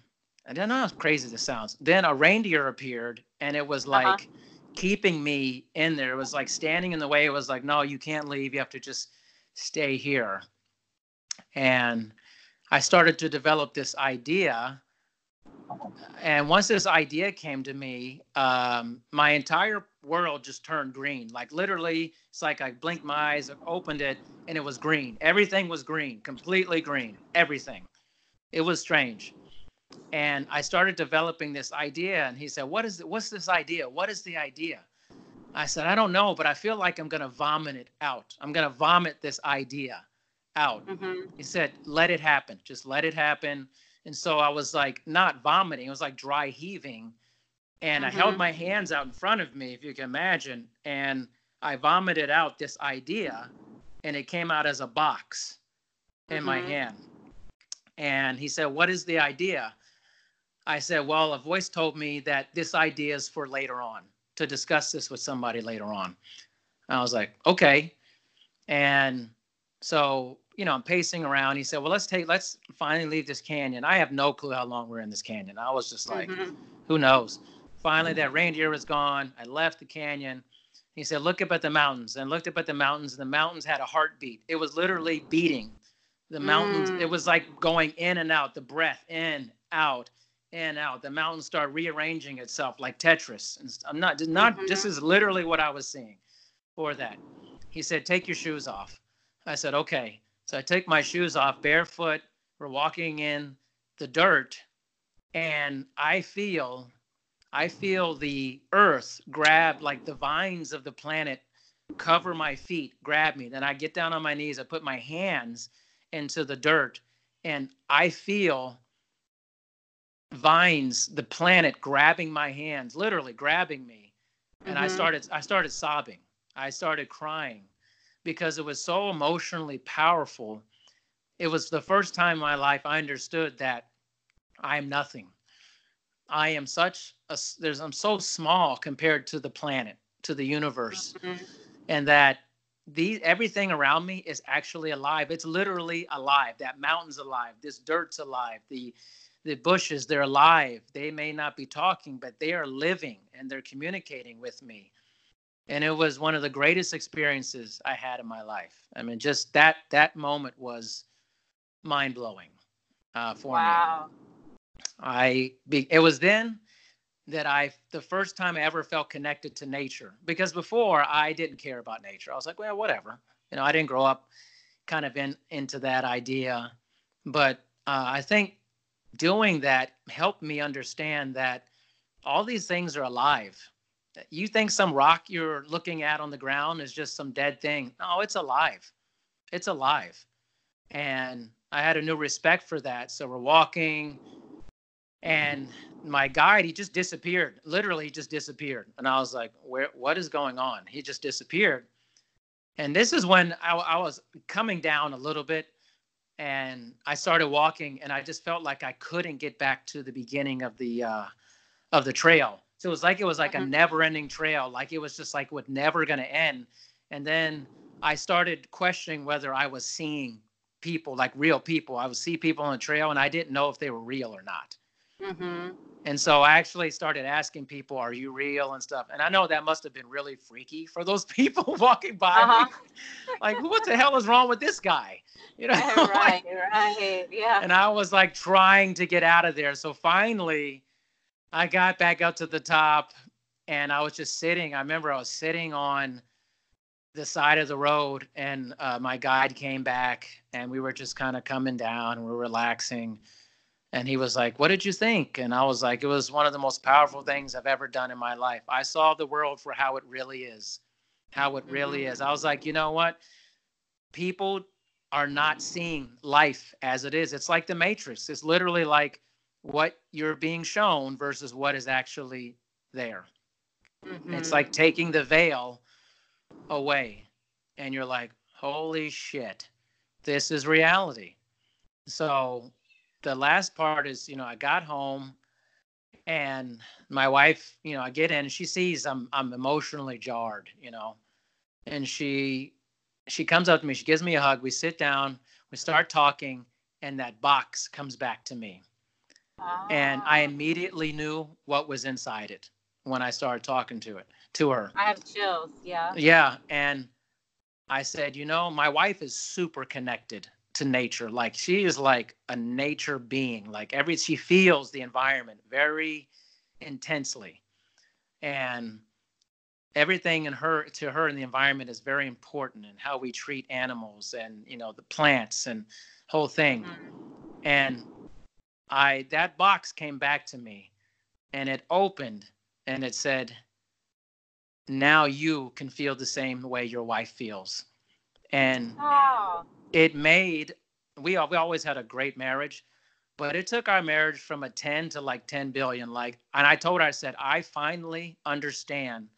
I don't know how crazy this sounds. Then a reindeer appeared and it was uh-huh. like uh-huh. keeping me in there. It was like standing in the way. It was like, no, you can't leave. You have to just stay here. And I started to develop this idea. And once this idea came to me, um, my entire world just turned green. Like literally, it's like I blinked my eyes, opened it, and it was green. Everything was green, completely green. Everything. It was strange. And I started developing this idea, and he said, "What is it? What's this idea? What is the idea?" I said, "I don't know, but I feel like I'm gonna vomit it out. I'm gonna vomit this idea out." Mm-hmm. He said, "Let it happen. Just let it happen." And so I was like, not vomiting. It was like dry heaving and mm-hmm. I held my hands out in front of me, if you can imagine, and I vomited out this idea, and it came out as a box in mm-hmm. my hand. And he said, What is the idea? I said, Well, a voice told me that this idea is for later on, to discuss this with somebody later on. And I was like, Okay. And so, you know, I'm pacing around. He said, Well, let's take, let's finally leave this canyon. I have no clue how long we're in this canyon. I was just like, mm-hmm. Who knows? Finally, that reindeer was gone. I left the canyon. He said, Look up at the mountains. And looked up at the mountains, and the mountains had a heartbeat. It was literally beating. The mountains, mm. it was like going in and out, the breath in, out, in, out. The mountains start rearranging itself like Tetris. And I'm not, not, mm-hmm. this is literally what I was seeing for that. He said, Take your shoes off. I said, Okay. So I take my shoes off barefoot. We're walking in the dirt, and I feel I feel the earth grab like the vines of the planet cover my feet, grab me. Then I get down on my knees, I put my hands into the dirt, and I feel vines, the planet grabbing my hands, literally grabbing me. And mm-hmm. I started I started sobbing. I started crying because it was so emotionally powerful. It was the first time in my life I understood that I'm nothing. I am such a there's I'm so small compared to the planet, to the universe, mm-hmm. and that these everything around me is actually alive. It's literally alive. That mountain's alive. This dirt's alive. The the bushes they're alive. They may not be talking, but they are living and they're communicating with me. And it was one of the greatest experiences I had in my life. I mean, just that that moment was mind blowing uh, for wow. me. I be, it was then that I the first time I ever felt connected to nature because before I didn't care about nature. I was like, well, whatever. You know, I didn't grow up kind of in into that idea, but uh, I think doing that helped me understand that all these things are alive. You think some rock you're looking at on the ground is just some dead thing. No, it's alive. It's alive. And I had a new respect for that. So we're walking, and my guide he just disappeared literally he just disappeared. And i was like where what is going on? He just disappeared. And this is when I, I, was coming down a little bit and i started walking and i just felt like i couldn't get back to the beginning of the uh, of the trail. So it was like it was like a mm-hmm. never ending trail like it was just like what never going to end. And then i started questioning whether i was seeing people like real people. I would see people on the trail and i didn't know if they were real or not Mm-hmm. And so I actually started asking people, "Are you real?" and stuff. And I know that must have been really freaky for those <laughs> people walking by uh-huh. like, what the hell is wrong with this guy? You know, <laughs> right, <laughs> right, yeah. And I was like trying to get out of there. So finally, I got back up to the top, and I was just sitting. I remember I was sitting on the side of the road, and uh, my guide came back, and we were just kind of coming down, and we we're relaxing and he was like, What did you think? And I was like, It was one of the most powerful things I've ever done in my life. I saw the world for how it really is, how it really is. I was like, You know what? People are not seeing life as it is. It's like the Matrix. It's literally like what you're being shown versus what is actually there. Mm-hmm. It's like taking the veil away, and you're like, Holy shit, this is reality. So the last part is, you know, I got home and my wife, you know, I get in and she sees I'm I'm emotionally jarred, you know. And she she comes up to me, she gives me a hug, we sit down, we start talking, and that box comes back to me. And I Ah, immediately knew what was inside it when I started talking to it to her. I have chills. Yeah. Yeah, and I said, you know, my wife is super connected to nature. Like she is like a nature being. Like every she feels the environment very intensely. And everything in her to her in the environment is very important and how we treat animals and you know the plants and whole thing. Mhm. And I that box came back to me and it opened and it said, now you can feel the same way your wife feels. And Oh, it made we we always had a great marriage, but it took our marriage from a 10 to like 10 billion like and I told her I said I finally understand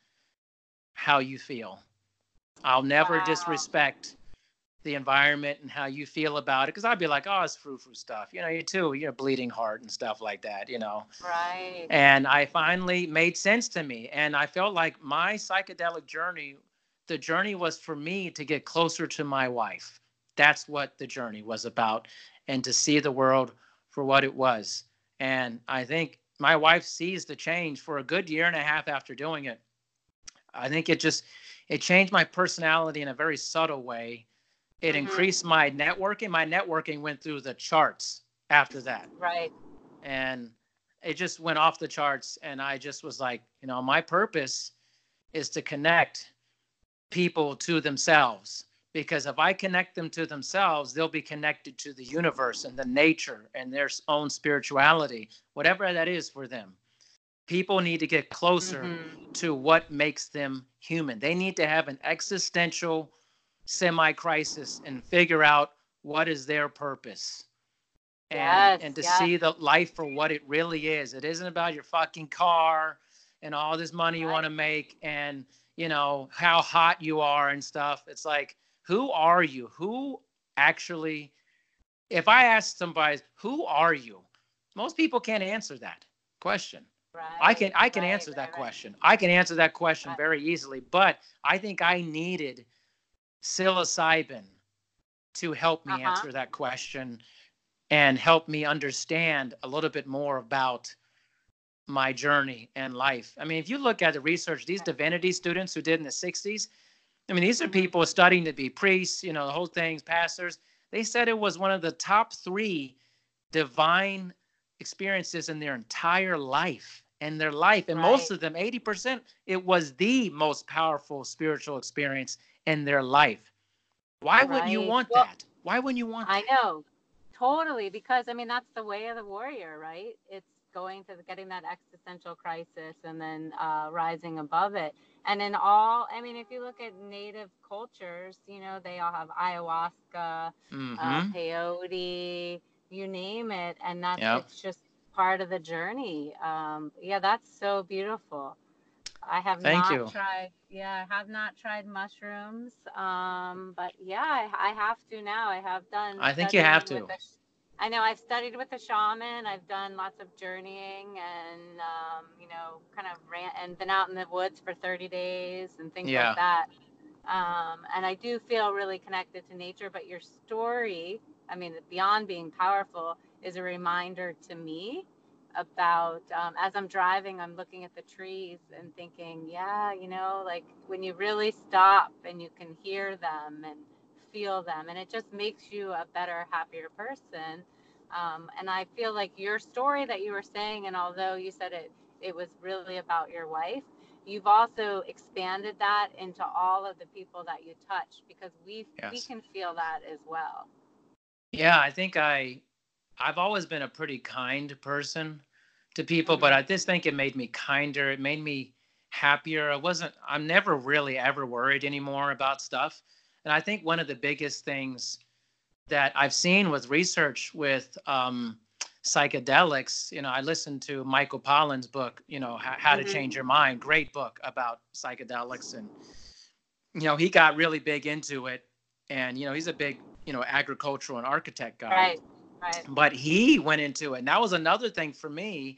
how you feel. I'll never Wow. disrespect the environment and how you feel about it because I'd be like, "Oh, it's frou-frou stuff." You know, you too, you're bleeding heart and stuff like that, you know right. and I finally made sense to me. And I felt like my psychedelic journey, the journey was for me to get closer to my wife. That's what the journey was about, and to see the world for what it was. And I think my wife sees the change for a good year and a half after doing it. I think it just it changed my personality in a very subtle way. It Mhm. increased my networking. My networking went through the charts after that Right. and it just went off the charts and i just was like you know my purpose is to connect people to themselves because if i connect them to themselves they'll be connected to the universe and the nature and their own spirituality whatever that is for them people need to get closer Mhm. to what makes them human they need to have an existential semi crisis and figure out what is their purpose and Yes, and to yes. see the life for what it really is. It isn't about your fucking car and all this money you Right. want to make and you know how hot you are and stuff. It's like who are you? Who actually if I ask somebody who are you? Most people can't answer that question. Right. I can I can right, answer right, that question. I can answer that question very easily, but I think I needed psilocybin to help me Uh-huh. answer that question and help me understand a little bit more about my journey and life. I mean, if you look at the research, these divinity students who did in the 60s, I mean, these are people studying to be priests, you know, the whole thing's pastors. They said it was one of the top three divine experiences in their entire life and their life. And most of them, 80%, it was the most powerful spiritual experience in their life. Why wouldn't you want Well, that? Why wouldn't you want I that? know, totally, because I mean that's the way of the warrior, right? It's going to the, getting that existential crisis and then uh, rising above it. And in all, I mean, if you look at native cultures, you know, they all have ayahuasca, hmm uh, peyote, you name it, and that's Yep. it's just part of the journey. Um, yeah, that's so beautiful. I have Thank not you. tried. Yeah, I have not tried mushrooms. Um, but yeah, I, I have to now. I have done. I think you have to. I know I've studied with a shaman. I've done lots of journeying and um, you know, kind of ran and been out in the woods for 30 days and things Yeah. like that. Um, and I do feel really connected to nature. But your story, I mean, beyond being powerful, is a reminder to me about um, as I'm driving, I'm looking at the trees and thinking, yeah, you know, like when you really stop and you can hear them and feel them, and it just makes you a better, happier person. Um, and I feel like your story that you were saying, and although you said it, it was really about your wife, you've also expanded that into all of the people that you touch because we we can feel that as well. Yeah, I think I I've always been a pretty kind person to people, but Mhm. I just think it made me kinder. It made me happier. I wasn't I'm never really ever worried anymore about stuff. And I think one of the biggest things that I've seen with research with um, psychedelics, you know, I listened to Michael Pollan's book, you know, How, How to Mhm. Change Your Mind, great book about psychedelics. And, you know, he got really big into it. And, you know, he's a big, you know, agricultural and architect guy Right, right. but he went into it and that was another thing for me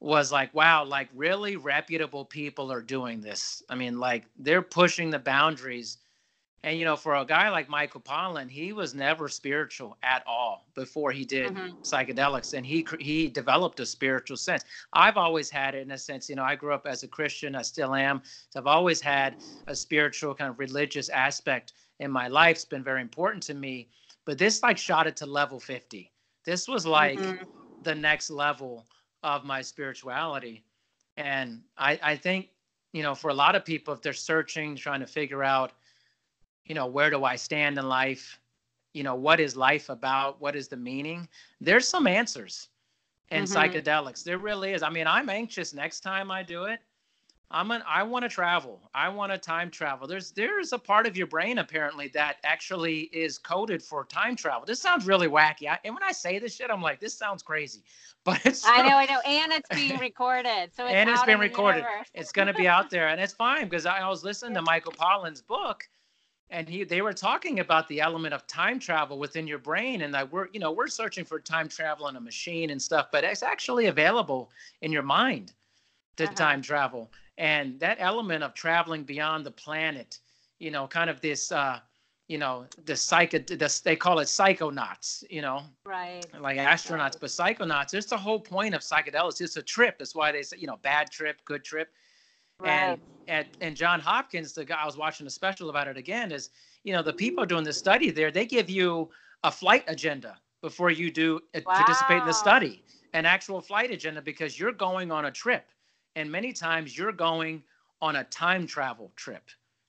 was like wow like really reputable people are doing this i mean like they're pushing the boundaries And you know, for a guy like Michael Pollan, he was never spiritual at all before he did mm-hmm. psychedelics, and he he developed a spiritual sense. I've always had it in a sense. You know, I grew up as a Christian, I still am. So I've always had a spiritual kind of religious aspect in my life. It's been very important to me. But this like shot it to level 50. This was like mm-hmm. the next level of my spirituality. And I, I think, you know, for a lot of people, if they're searching, trying to figure out you know, where do I stand in life? You know, what is life about? What is the meaning? There's some answers in mm-hmm. psychedelics. There really is. I mean, I'm anxious next time I do it. I'm an I want to travel. I want to time travel. There's there's a part of your brain apparently that actually is coded for time travel. This sounds really wacky. I, and when I say this shit, I'm like, this sounds crazy. <laughs> But it's I know, I know, and it's being <laughs> recorded. So it's and it's being recorded. It's gonna be out there, and it's fine because I was listening to <laughs> Michael Pollan's book, and he they were talking about the element of time travel within your brain and that we're you know we're searching for time travel in a machine and stuff but it's actually available in your mind to uh-huh. time travel. And that element of traveling beyond the planet you know kind of this uh you know the psycho this, they call it psychonauts you know right. like astronauts right. but psychonauts it's the whole point of psychedelics. It's a trip. That's why they say you know bad trip good trip Right. And at and John Hopkins, the guy I was watching a special about it again, is you know the people doing the study there, they give you a flight agenda before you do wow. Uh, participate in the study, an actual flight agenda because you're going on a trip, and many times you're going on a time travel trip.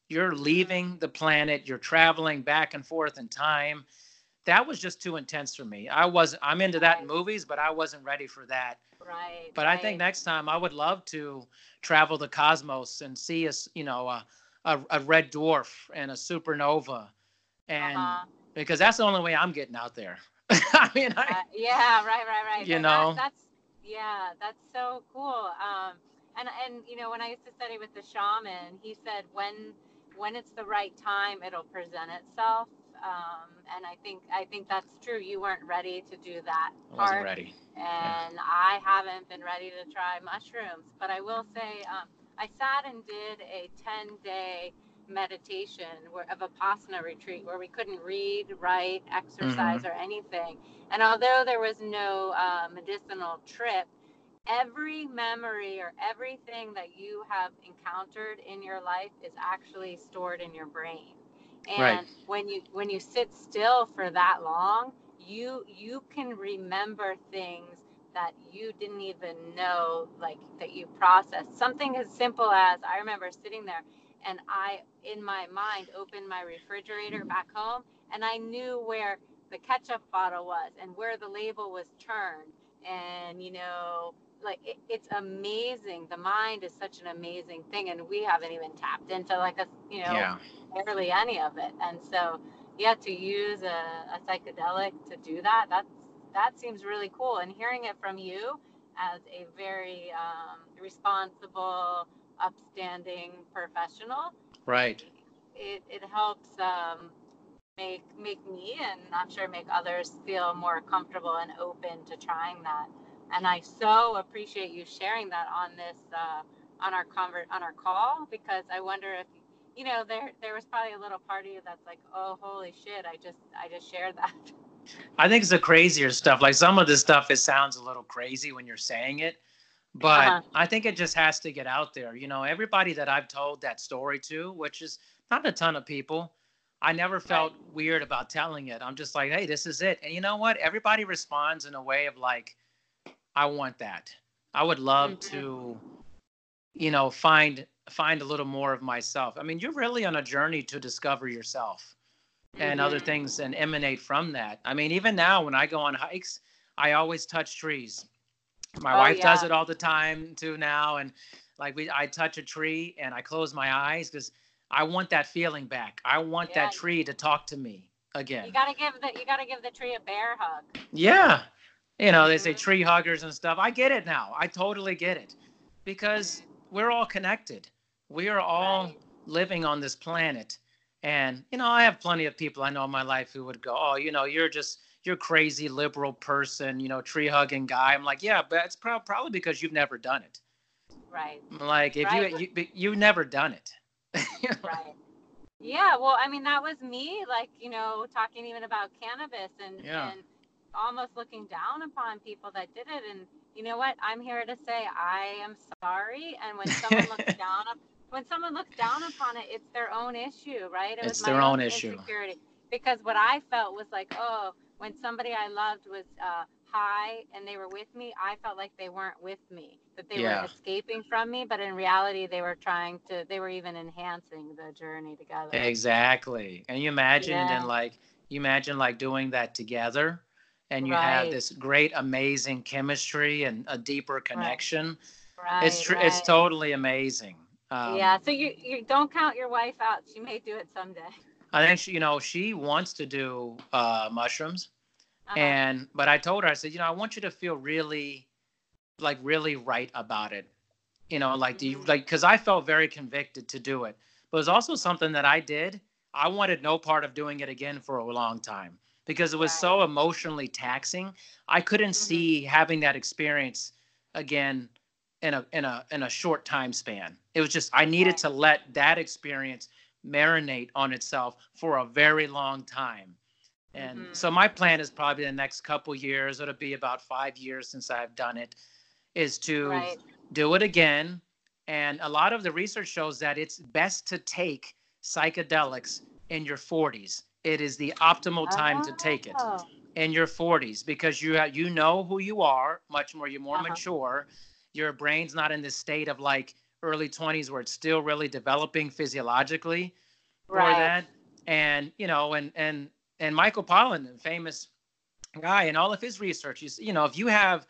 You're leaving the planet, you're traveling back and forth in time. That was just too intense for me. I wasn't. I'm into that in movies, but I wasn't ready for that Right. But right. I think next time I would love to travel the cosmos and see a you know a a, a red dwarf and a supernova, and uh-huh. because that's the only way I'm getting out there. <laughs> I mean, I, uh, yeah, right, right, right. You know, that, that's yeah, that's so cool. Um, and and you know, when I used to study with the shaman, he said when when it's the right time, it'll present itself. Um, and I think I think that's true. You weren't ready to do that. I wasn't ready. And yeah. I haven't been ready to try mushrooms. But I will say, um, I sat and did a 10 day meditation where, of a Vipassana retreat where we couldn't read, write, exercise, mm-hmm. or anything. And although there was no uh, medicinal trip, every memory or everything that you have encountered in your life is actually stored in your brain and right. when you when you sit still for that long you you can remember things that you didn't even know like that you processed something as simple as i remember sitting there and i in my mind opened my refrigerator back home and i knew where the ketchup bottle was and where the label was turned and you know like it, it's amazing. The mind is such an amazing thing and we haven't even tapped into like a you know yeah. barely any of it. And so yeah to use a, a psychedelic to do that that's that seems really cool. And hearing it from you as a very um, responsible upstanding professional right. it, it helps um, make make me and i'm sure make others feel more comfortable and open to trying that and I so appreciate you sharing that on this uh, on our convert on our call because I wonder if you know there there was probably a little party that's like oh holy shit I just I just shared that. <laughs> I think it's the crazier stuff. Like some of the stuff, it sounds a little crazy when you're saying it, but uh-huh. I think it just has to get out there. You know, everybody that I've told that story to, which is not a ton of people, I never felt right. weird about telling it. I'm just like, hey, this is it. And you know what? Everybody responds in a way of like, I want that. I would love mm-hmm. to, you know, find find a little more of myself. I mean, you're really on a journey to discover yourself mm-hmm. and other mm-hmm. things and emanate from that. I mean, even now when I go on hikes, I always touch trees. My oh, wife yeah. does it all the time too now and like we I touch a tree and I close my eyes cuz I want that feeling back. I want yeah. that tree to talk to me again. You got to give the you got to give the tree a bear hug. Yeah. You know, they say mm-hmm. tree huggers and stuff. I get it now. I totally get it because we're all connected. We are all right. living on this planet. And, you know, I have plenty of people I know in my life who would go, oh, you know, you're just, you're crazy liberal person, you know, tree hugging guy. I'm like, yeah, but it's pro- probably because you've never done it. Right. Like if right. you, you, you've never done it. <laughs> right. Yeah, well, I mean, that was me, like, you know, talking even about cannabis and, Yeah. and almost looking down upon people that did it. And you know what? I'm here to say I am sorry. And when <laughs> someone looks down when someone looks down upon it, it's their own issue, right? It It's their own issue. insecurity. Because what I felt was like, oh, when somebody I loved was uh, high and they were with me, I felt like they weren't with me, that they Yeah. were escaping from me. But in reality, they were trying to, they were even enhancing the journey together. Exactly. And you imagine and Yeah. then like you imagine like doing that together and you have this great amazing chemistry and a deeper connection. Right. it's tr- it's totally amazing. Um, yeah. So you, you don't count your wife out. She may do it someday. I think she, you know she wants to do uh, mushrooms Uh-huh. and but I told her I said you know I want you to feel really like really right about it. You know like do you Mhm. like cuz I felt very convicted to do it. But it was also something that I did. I wanted no part of doing it again for a long time because it was so emotionally taxing. I couldn't Mhm. see having that experience again in a in a in a short time span. It was just I needed Right. to let that experience marinate on itself for a very long time. And Mhm. so my plan is probably the next couple years, it'll be about 5 years since I've done it is to right. do it again. And a lot of the research shows that it's best to take psychedelics in your 40s. It is the optimal time to take it Oh, in your 40s because you have, you know who you are much more you're more Uh-huh. mature. Your brain's not in this state of like early 20s where it's still really developing physiologically for Right. that. And you know and and and michael pollan the famous guy and all of his research is you know if you have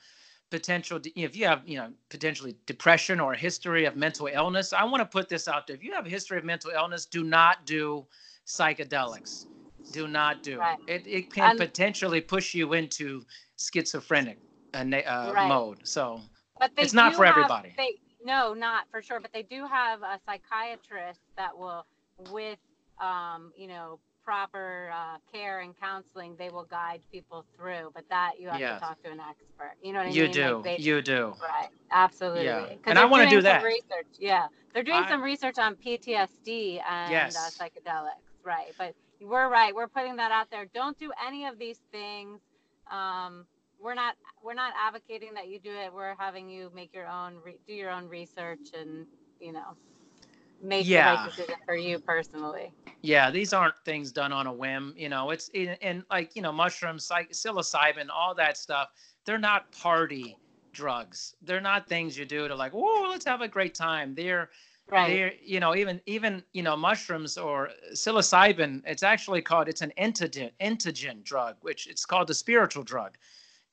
potential if you have you know potentially depression or a history of mental illness i want to put this out there. If you have a history of mental illness do not do psychedelics do not do Right. it it can And- potentially push you into schizophrenic uh, uh, Right. mode so But they It's not for have- everybody. They no, not for sure. But they do have a psychiatrist that will, with um, you know, proper uh, care and counseling, they will guide people through. But that you have Yes. to talk to an expert. You know what I you mean? do Like they- you do Right. Absolutely. Yeah. And I wanna do that. Research. Yeah. They're doing I- some research on PTSD and uh, psychedelics. Right. But we're right. We're putting that out there. Don't do any of these things. Um, we're not we're not advocating that you do it. We're having you make your own re- do your own research and you know make the Yeah. right decision for you personally. Yeah, these aren't things done on a whim. You know, it's in and like you know mushrooms, psych, psilocybin, all that stuff. They're not party drugs. They're not things you do to like, oh, let's have a great time. They're Right. they're you know even even you know mushrooms or psilocybin. It's actually called it's an antigen entheogen drug, which it's called a spiritual drug.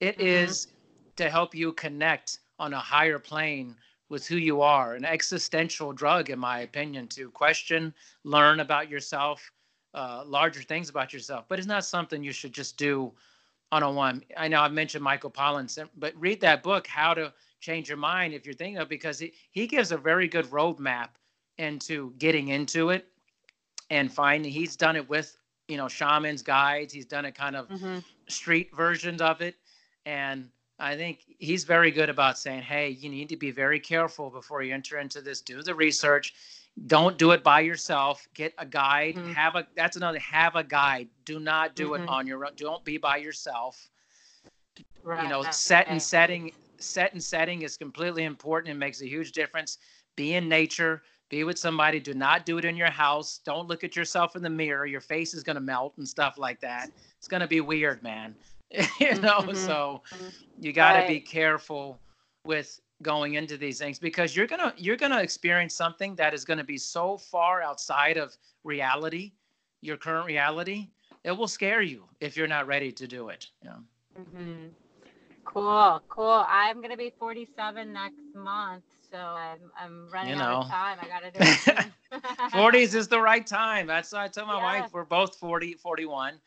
It is Mhm. to help you connect on a higher plane with who you are an existential drug in my opinion to question learn about yourself uh, larger things about yourself but it's not something you should just do on a one i know i've mentioned michael pollan but read that book how to change your mind if you're thinking of because he, he gives a very good roadmap into getting into it and finding he's done it with you know shamans guides he's done it kind of hmm street versions of it. And I think he's very good about saying, hey, you need to be very careful before you enter into this. Do the research. Don't do it by yourself. Get a guide. Mhm. Have a that's another have a guide. Do not do Mhm. it on your own. Don't be by yourself. Right. You know, set and setting set and setting is completely important. It makes a huge difference. Be in nature. Be with somebody. Do not do it in your house. Don't look at yourself in the mirror. Your face is gonna melt and stuff like that. It's gonna be weird, man. <laughs> you know, Mhm. so you got to be careful with going into these things because you're gonna you're gonna experience something that is gonna be so far outside of reality, your current reality. It will scare you if you're not ready to do it. You know? hmm Cool, cool. I'm gonna be 47 next month, so I'm I'm running You out of time. I gotta do it. <laughs> 40s <laughs> is the right time. That's what I told my Yeah. wife. We're both 40, 41.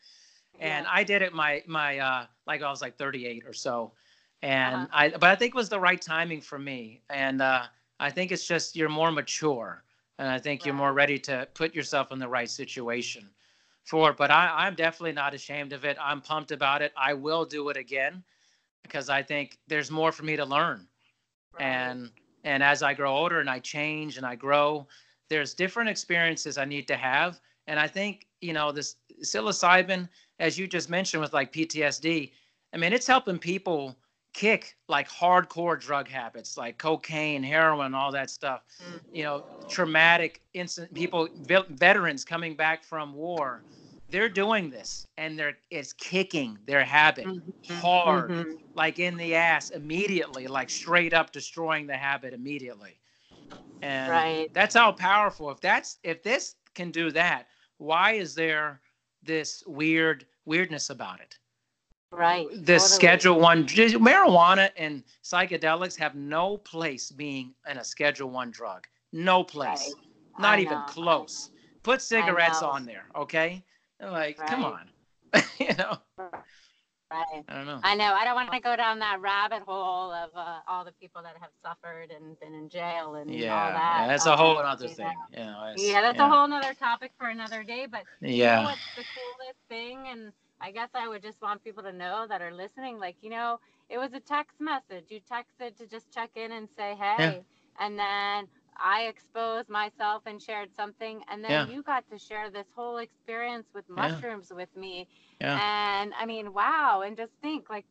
and Yeah. I did it my my uh like I was like 38 or so, and Uh-huh. I but I think it was the right timing for me, and uh, I think it's just you're more mature, and I think you're more ready to put yourself in the right situation for it. But I, I'm definitely not ashamed of it. I'm pumped about it. I will do it again because I think there's more for me to learn, Right. and and as I grow older and I change and I grow, there's different experiences I need to have And I think, you know, this psilocybin, as you just mentioned with like PTSD, I mean, it's helping people kick like hardcore drug habits like cocaine, heroin, all that stuff. Mm-hmm. You know, traumatic incident people, veterans coming back from war, they're doing this and they're it's kicking their habit mm-hmm. hard, mm-hmm. like in the ass immediately, like straight up destroying the habit immediately. And right. that's how powerful. If that's if this can do that, why is there this weird weirdness about it? Right. this totally. Schedule One marijuana and psychedelics have no place being in a Schedule One drug. No place. Right. Not even close. Put cigarettes on there, okay? Like, right. come on. <laughs> you know. Right. I don't know. I know. I don't want to go down that rabbit hole of uh, all the people that have suffered and been in jail and yeah, all that. Yeah, that's a whole other thing. You know, yeah, that's yeah. a whole other topic for another day. But yeah, you know what's the coolest thing? And I guess I would just want people to know that are listening, like, you know, it was a text message. You texted to just check in and say, hey. Yeah. And then I exposed myself and shared something. And then yeah. you got to share this whole experience with mushrooms yeah. with me. Yeah. And I mean, wow. And just think like,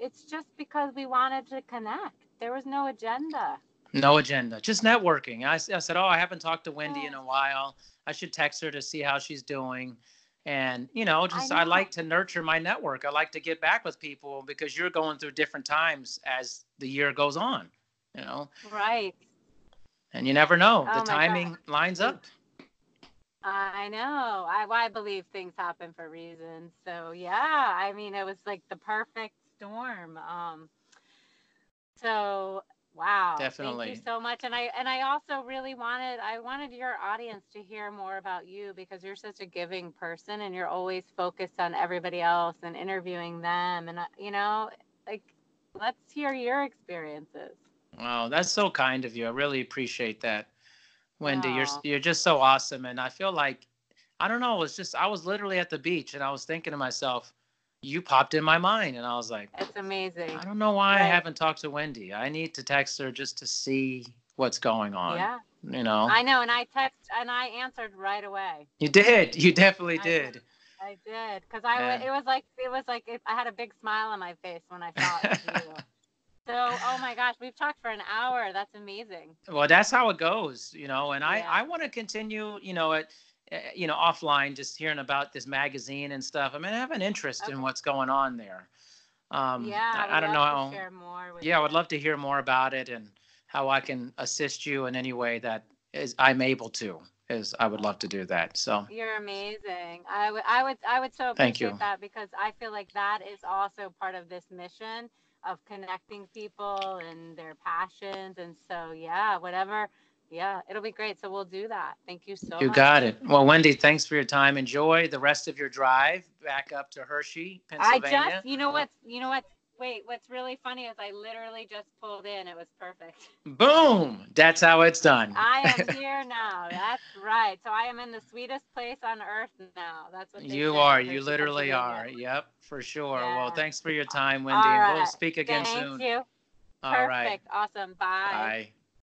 it's just because we wanted to connect. There was no agenda. No agenda, just networking. I, I said, Oh, I haven't talked to Wendy in a while. I should text her to see how she's doing and you know just I, know. I, like to nurture my network i like to get back with people because you're going through different times as the year goes on you know right and you never know oh the timing God. lines up i know I, I believe things happen for reasons so yeah i mean it was like the perfect storm um so Wow. Definitely. Thank you so much. And I and I also really wanted I wanted your audience to hear more about you because you're such a giving person and you're always focused on everybody else and interviewing them and uh, you know, like let's hear your experiences. Wow, that's so kind of you. I really appreciate that. Wendy, you're you're just so awesome and I feel like I don't know, it's just I was literally at the beach and I was thinking to myself, you popped in my mind and I was like, It's amazing. I don't know why right. I haven't talked to Wendy. I need to text her just to see what's going on. Yeah. You know. I know and I text and I answered right away. You did. You definitely I did. did. I did cuz I yeah. it was like it was like I had a big smile on my face when I saw it. <laughs> so, oh my gosh, we've talked for an hour. That's amazing. Well, that's how it goes, you know, and yeah. I I want to continue, you know, it Eh, you know, offline, just hearing about this magazine and stuff. I mean, I have an interest okay. in what's going on there. Um, yeah, I, I don't know how. yeah, I would love to hear more about it and how I can assist you in any way that is I'm able to. Is I would love to do that. So you're amazing. I would, I would, I would so appreciate that because I feel like that is also part of this mission of connecting people and their passions. And so, yeah, whatever yeah, it'll be great. So we'll do that. Thank you so you much. You got it. Well, Wendy, thanks for your time. Enjoy the rest of your drive back up to Hershey, Pennsylvania. I just, you know what, you know what, wait, what's really funny is I literally just pulled in. It was perfect. Boom. That's how it's done. I am <laughs> here now. That's right. So I am in the sweetest place on earth now. That's what you are. You literally are. Yep, for sure. Yeah. Well, thanks for your time, Wendy. Right. We'll speak again Thank soon. Thank you. All Perfect. Right. Awesome. Bye. Bye.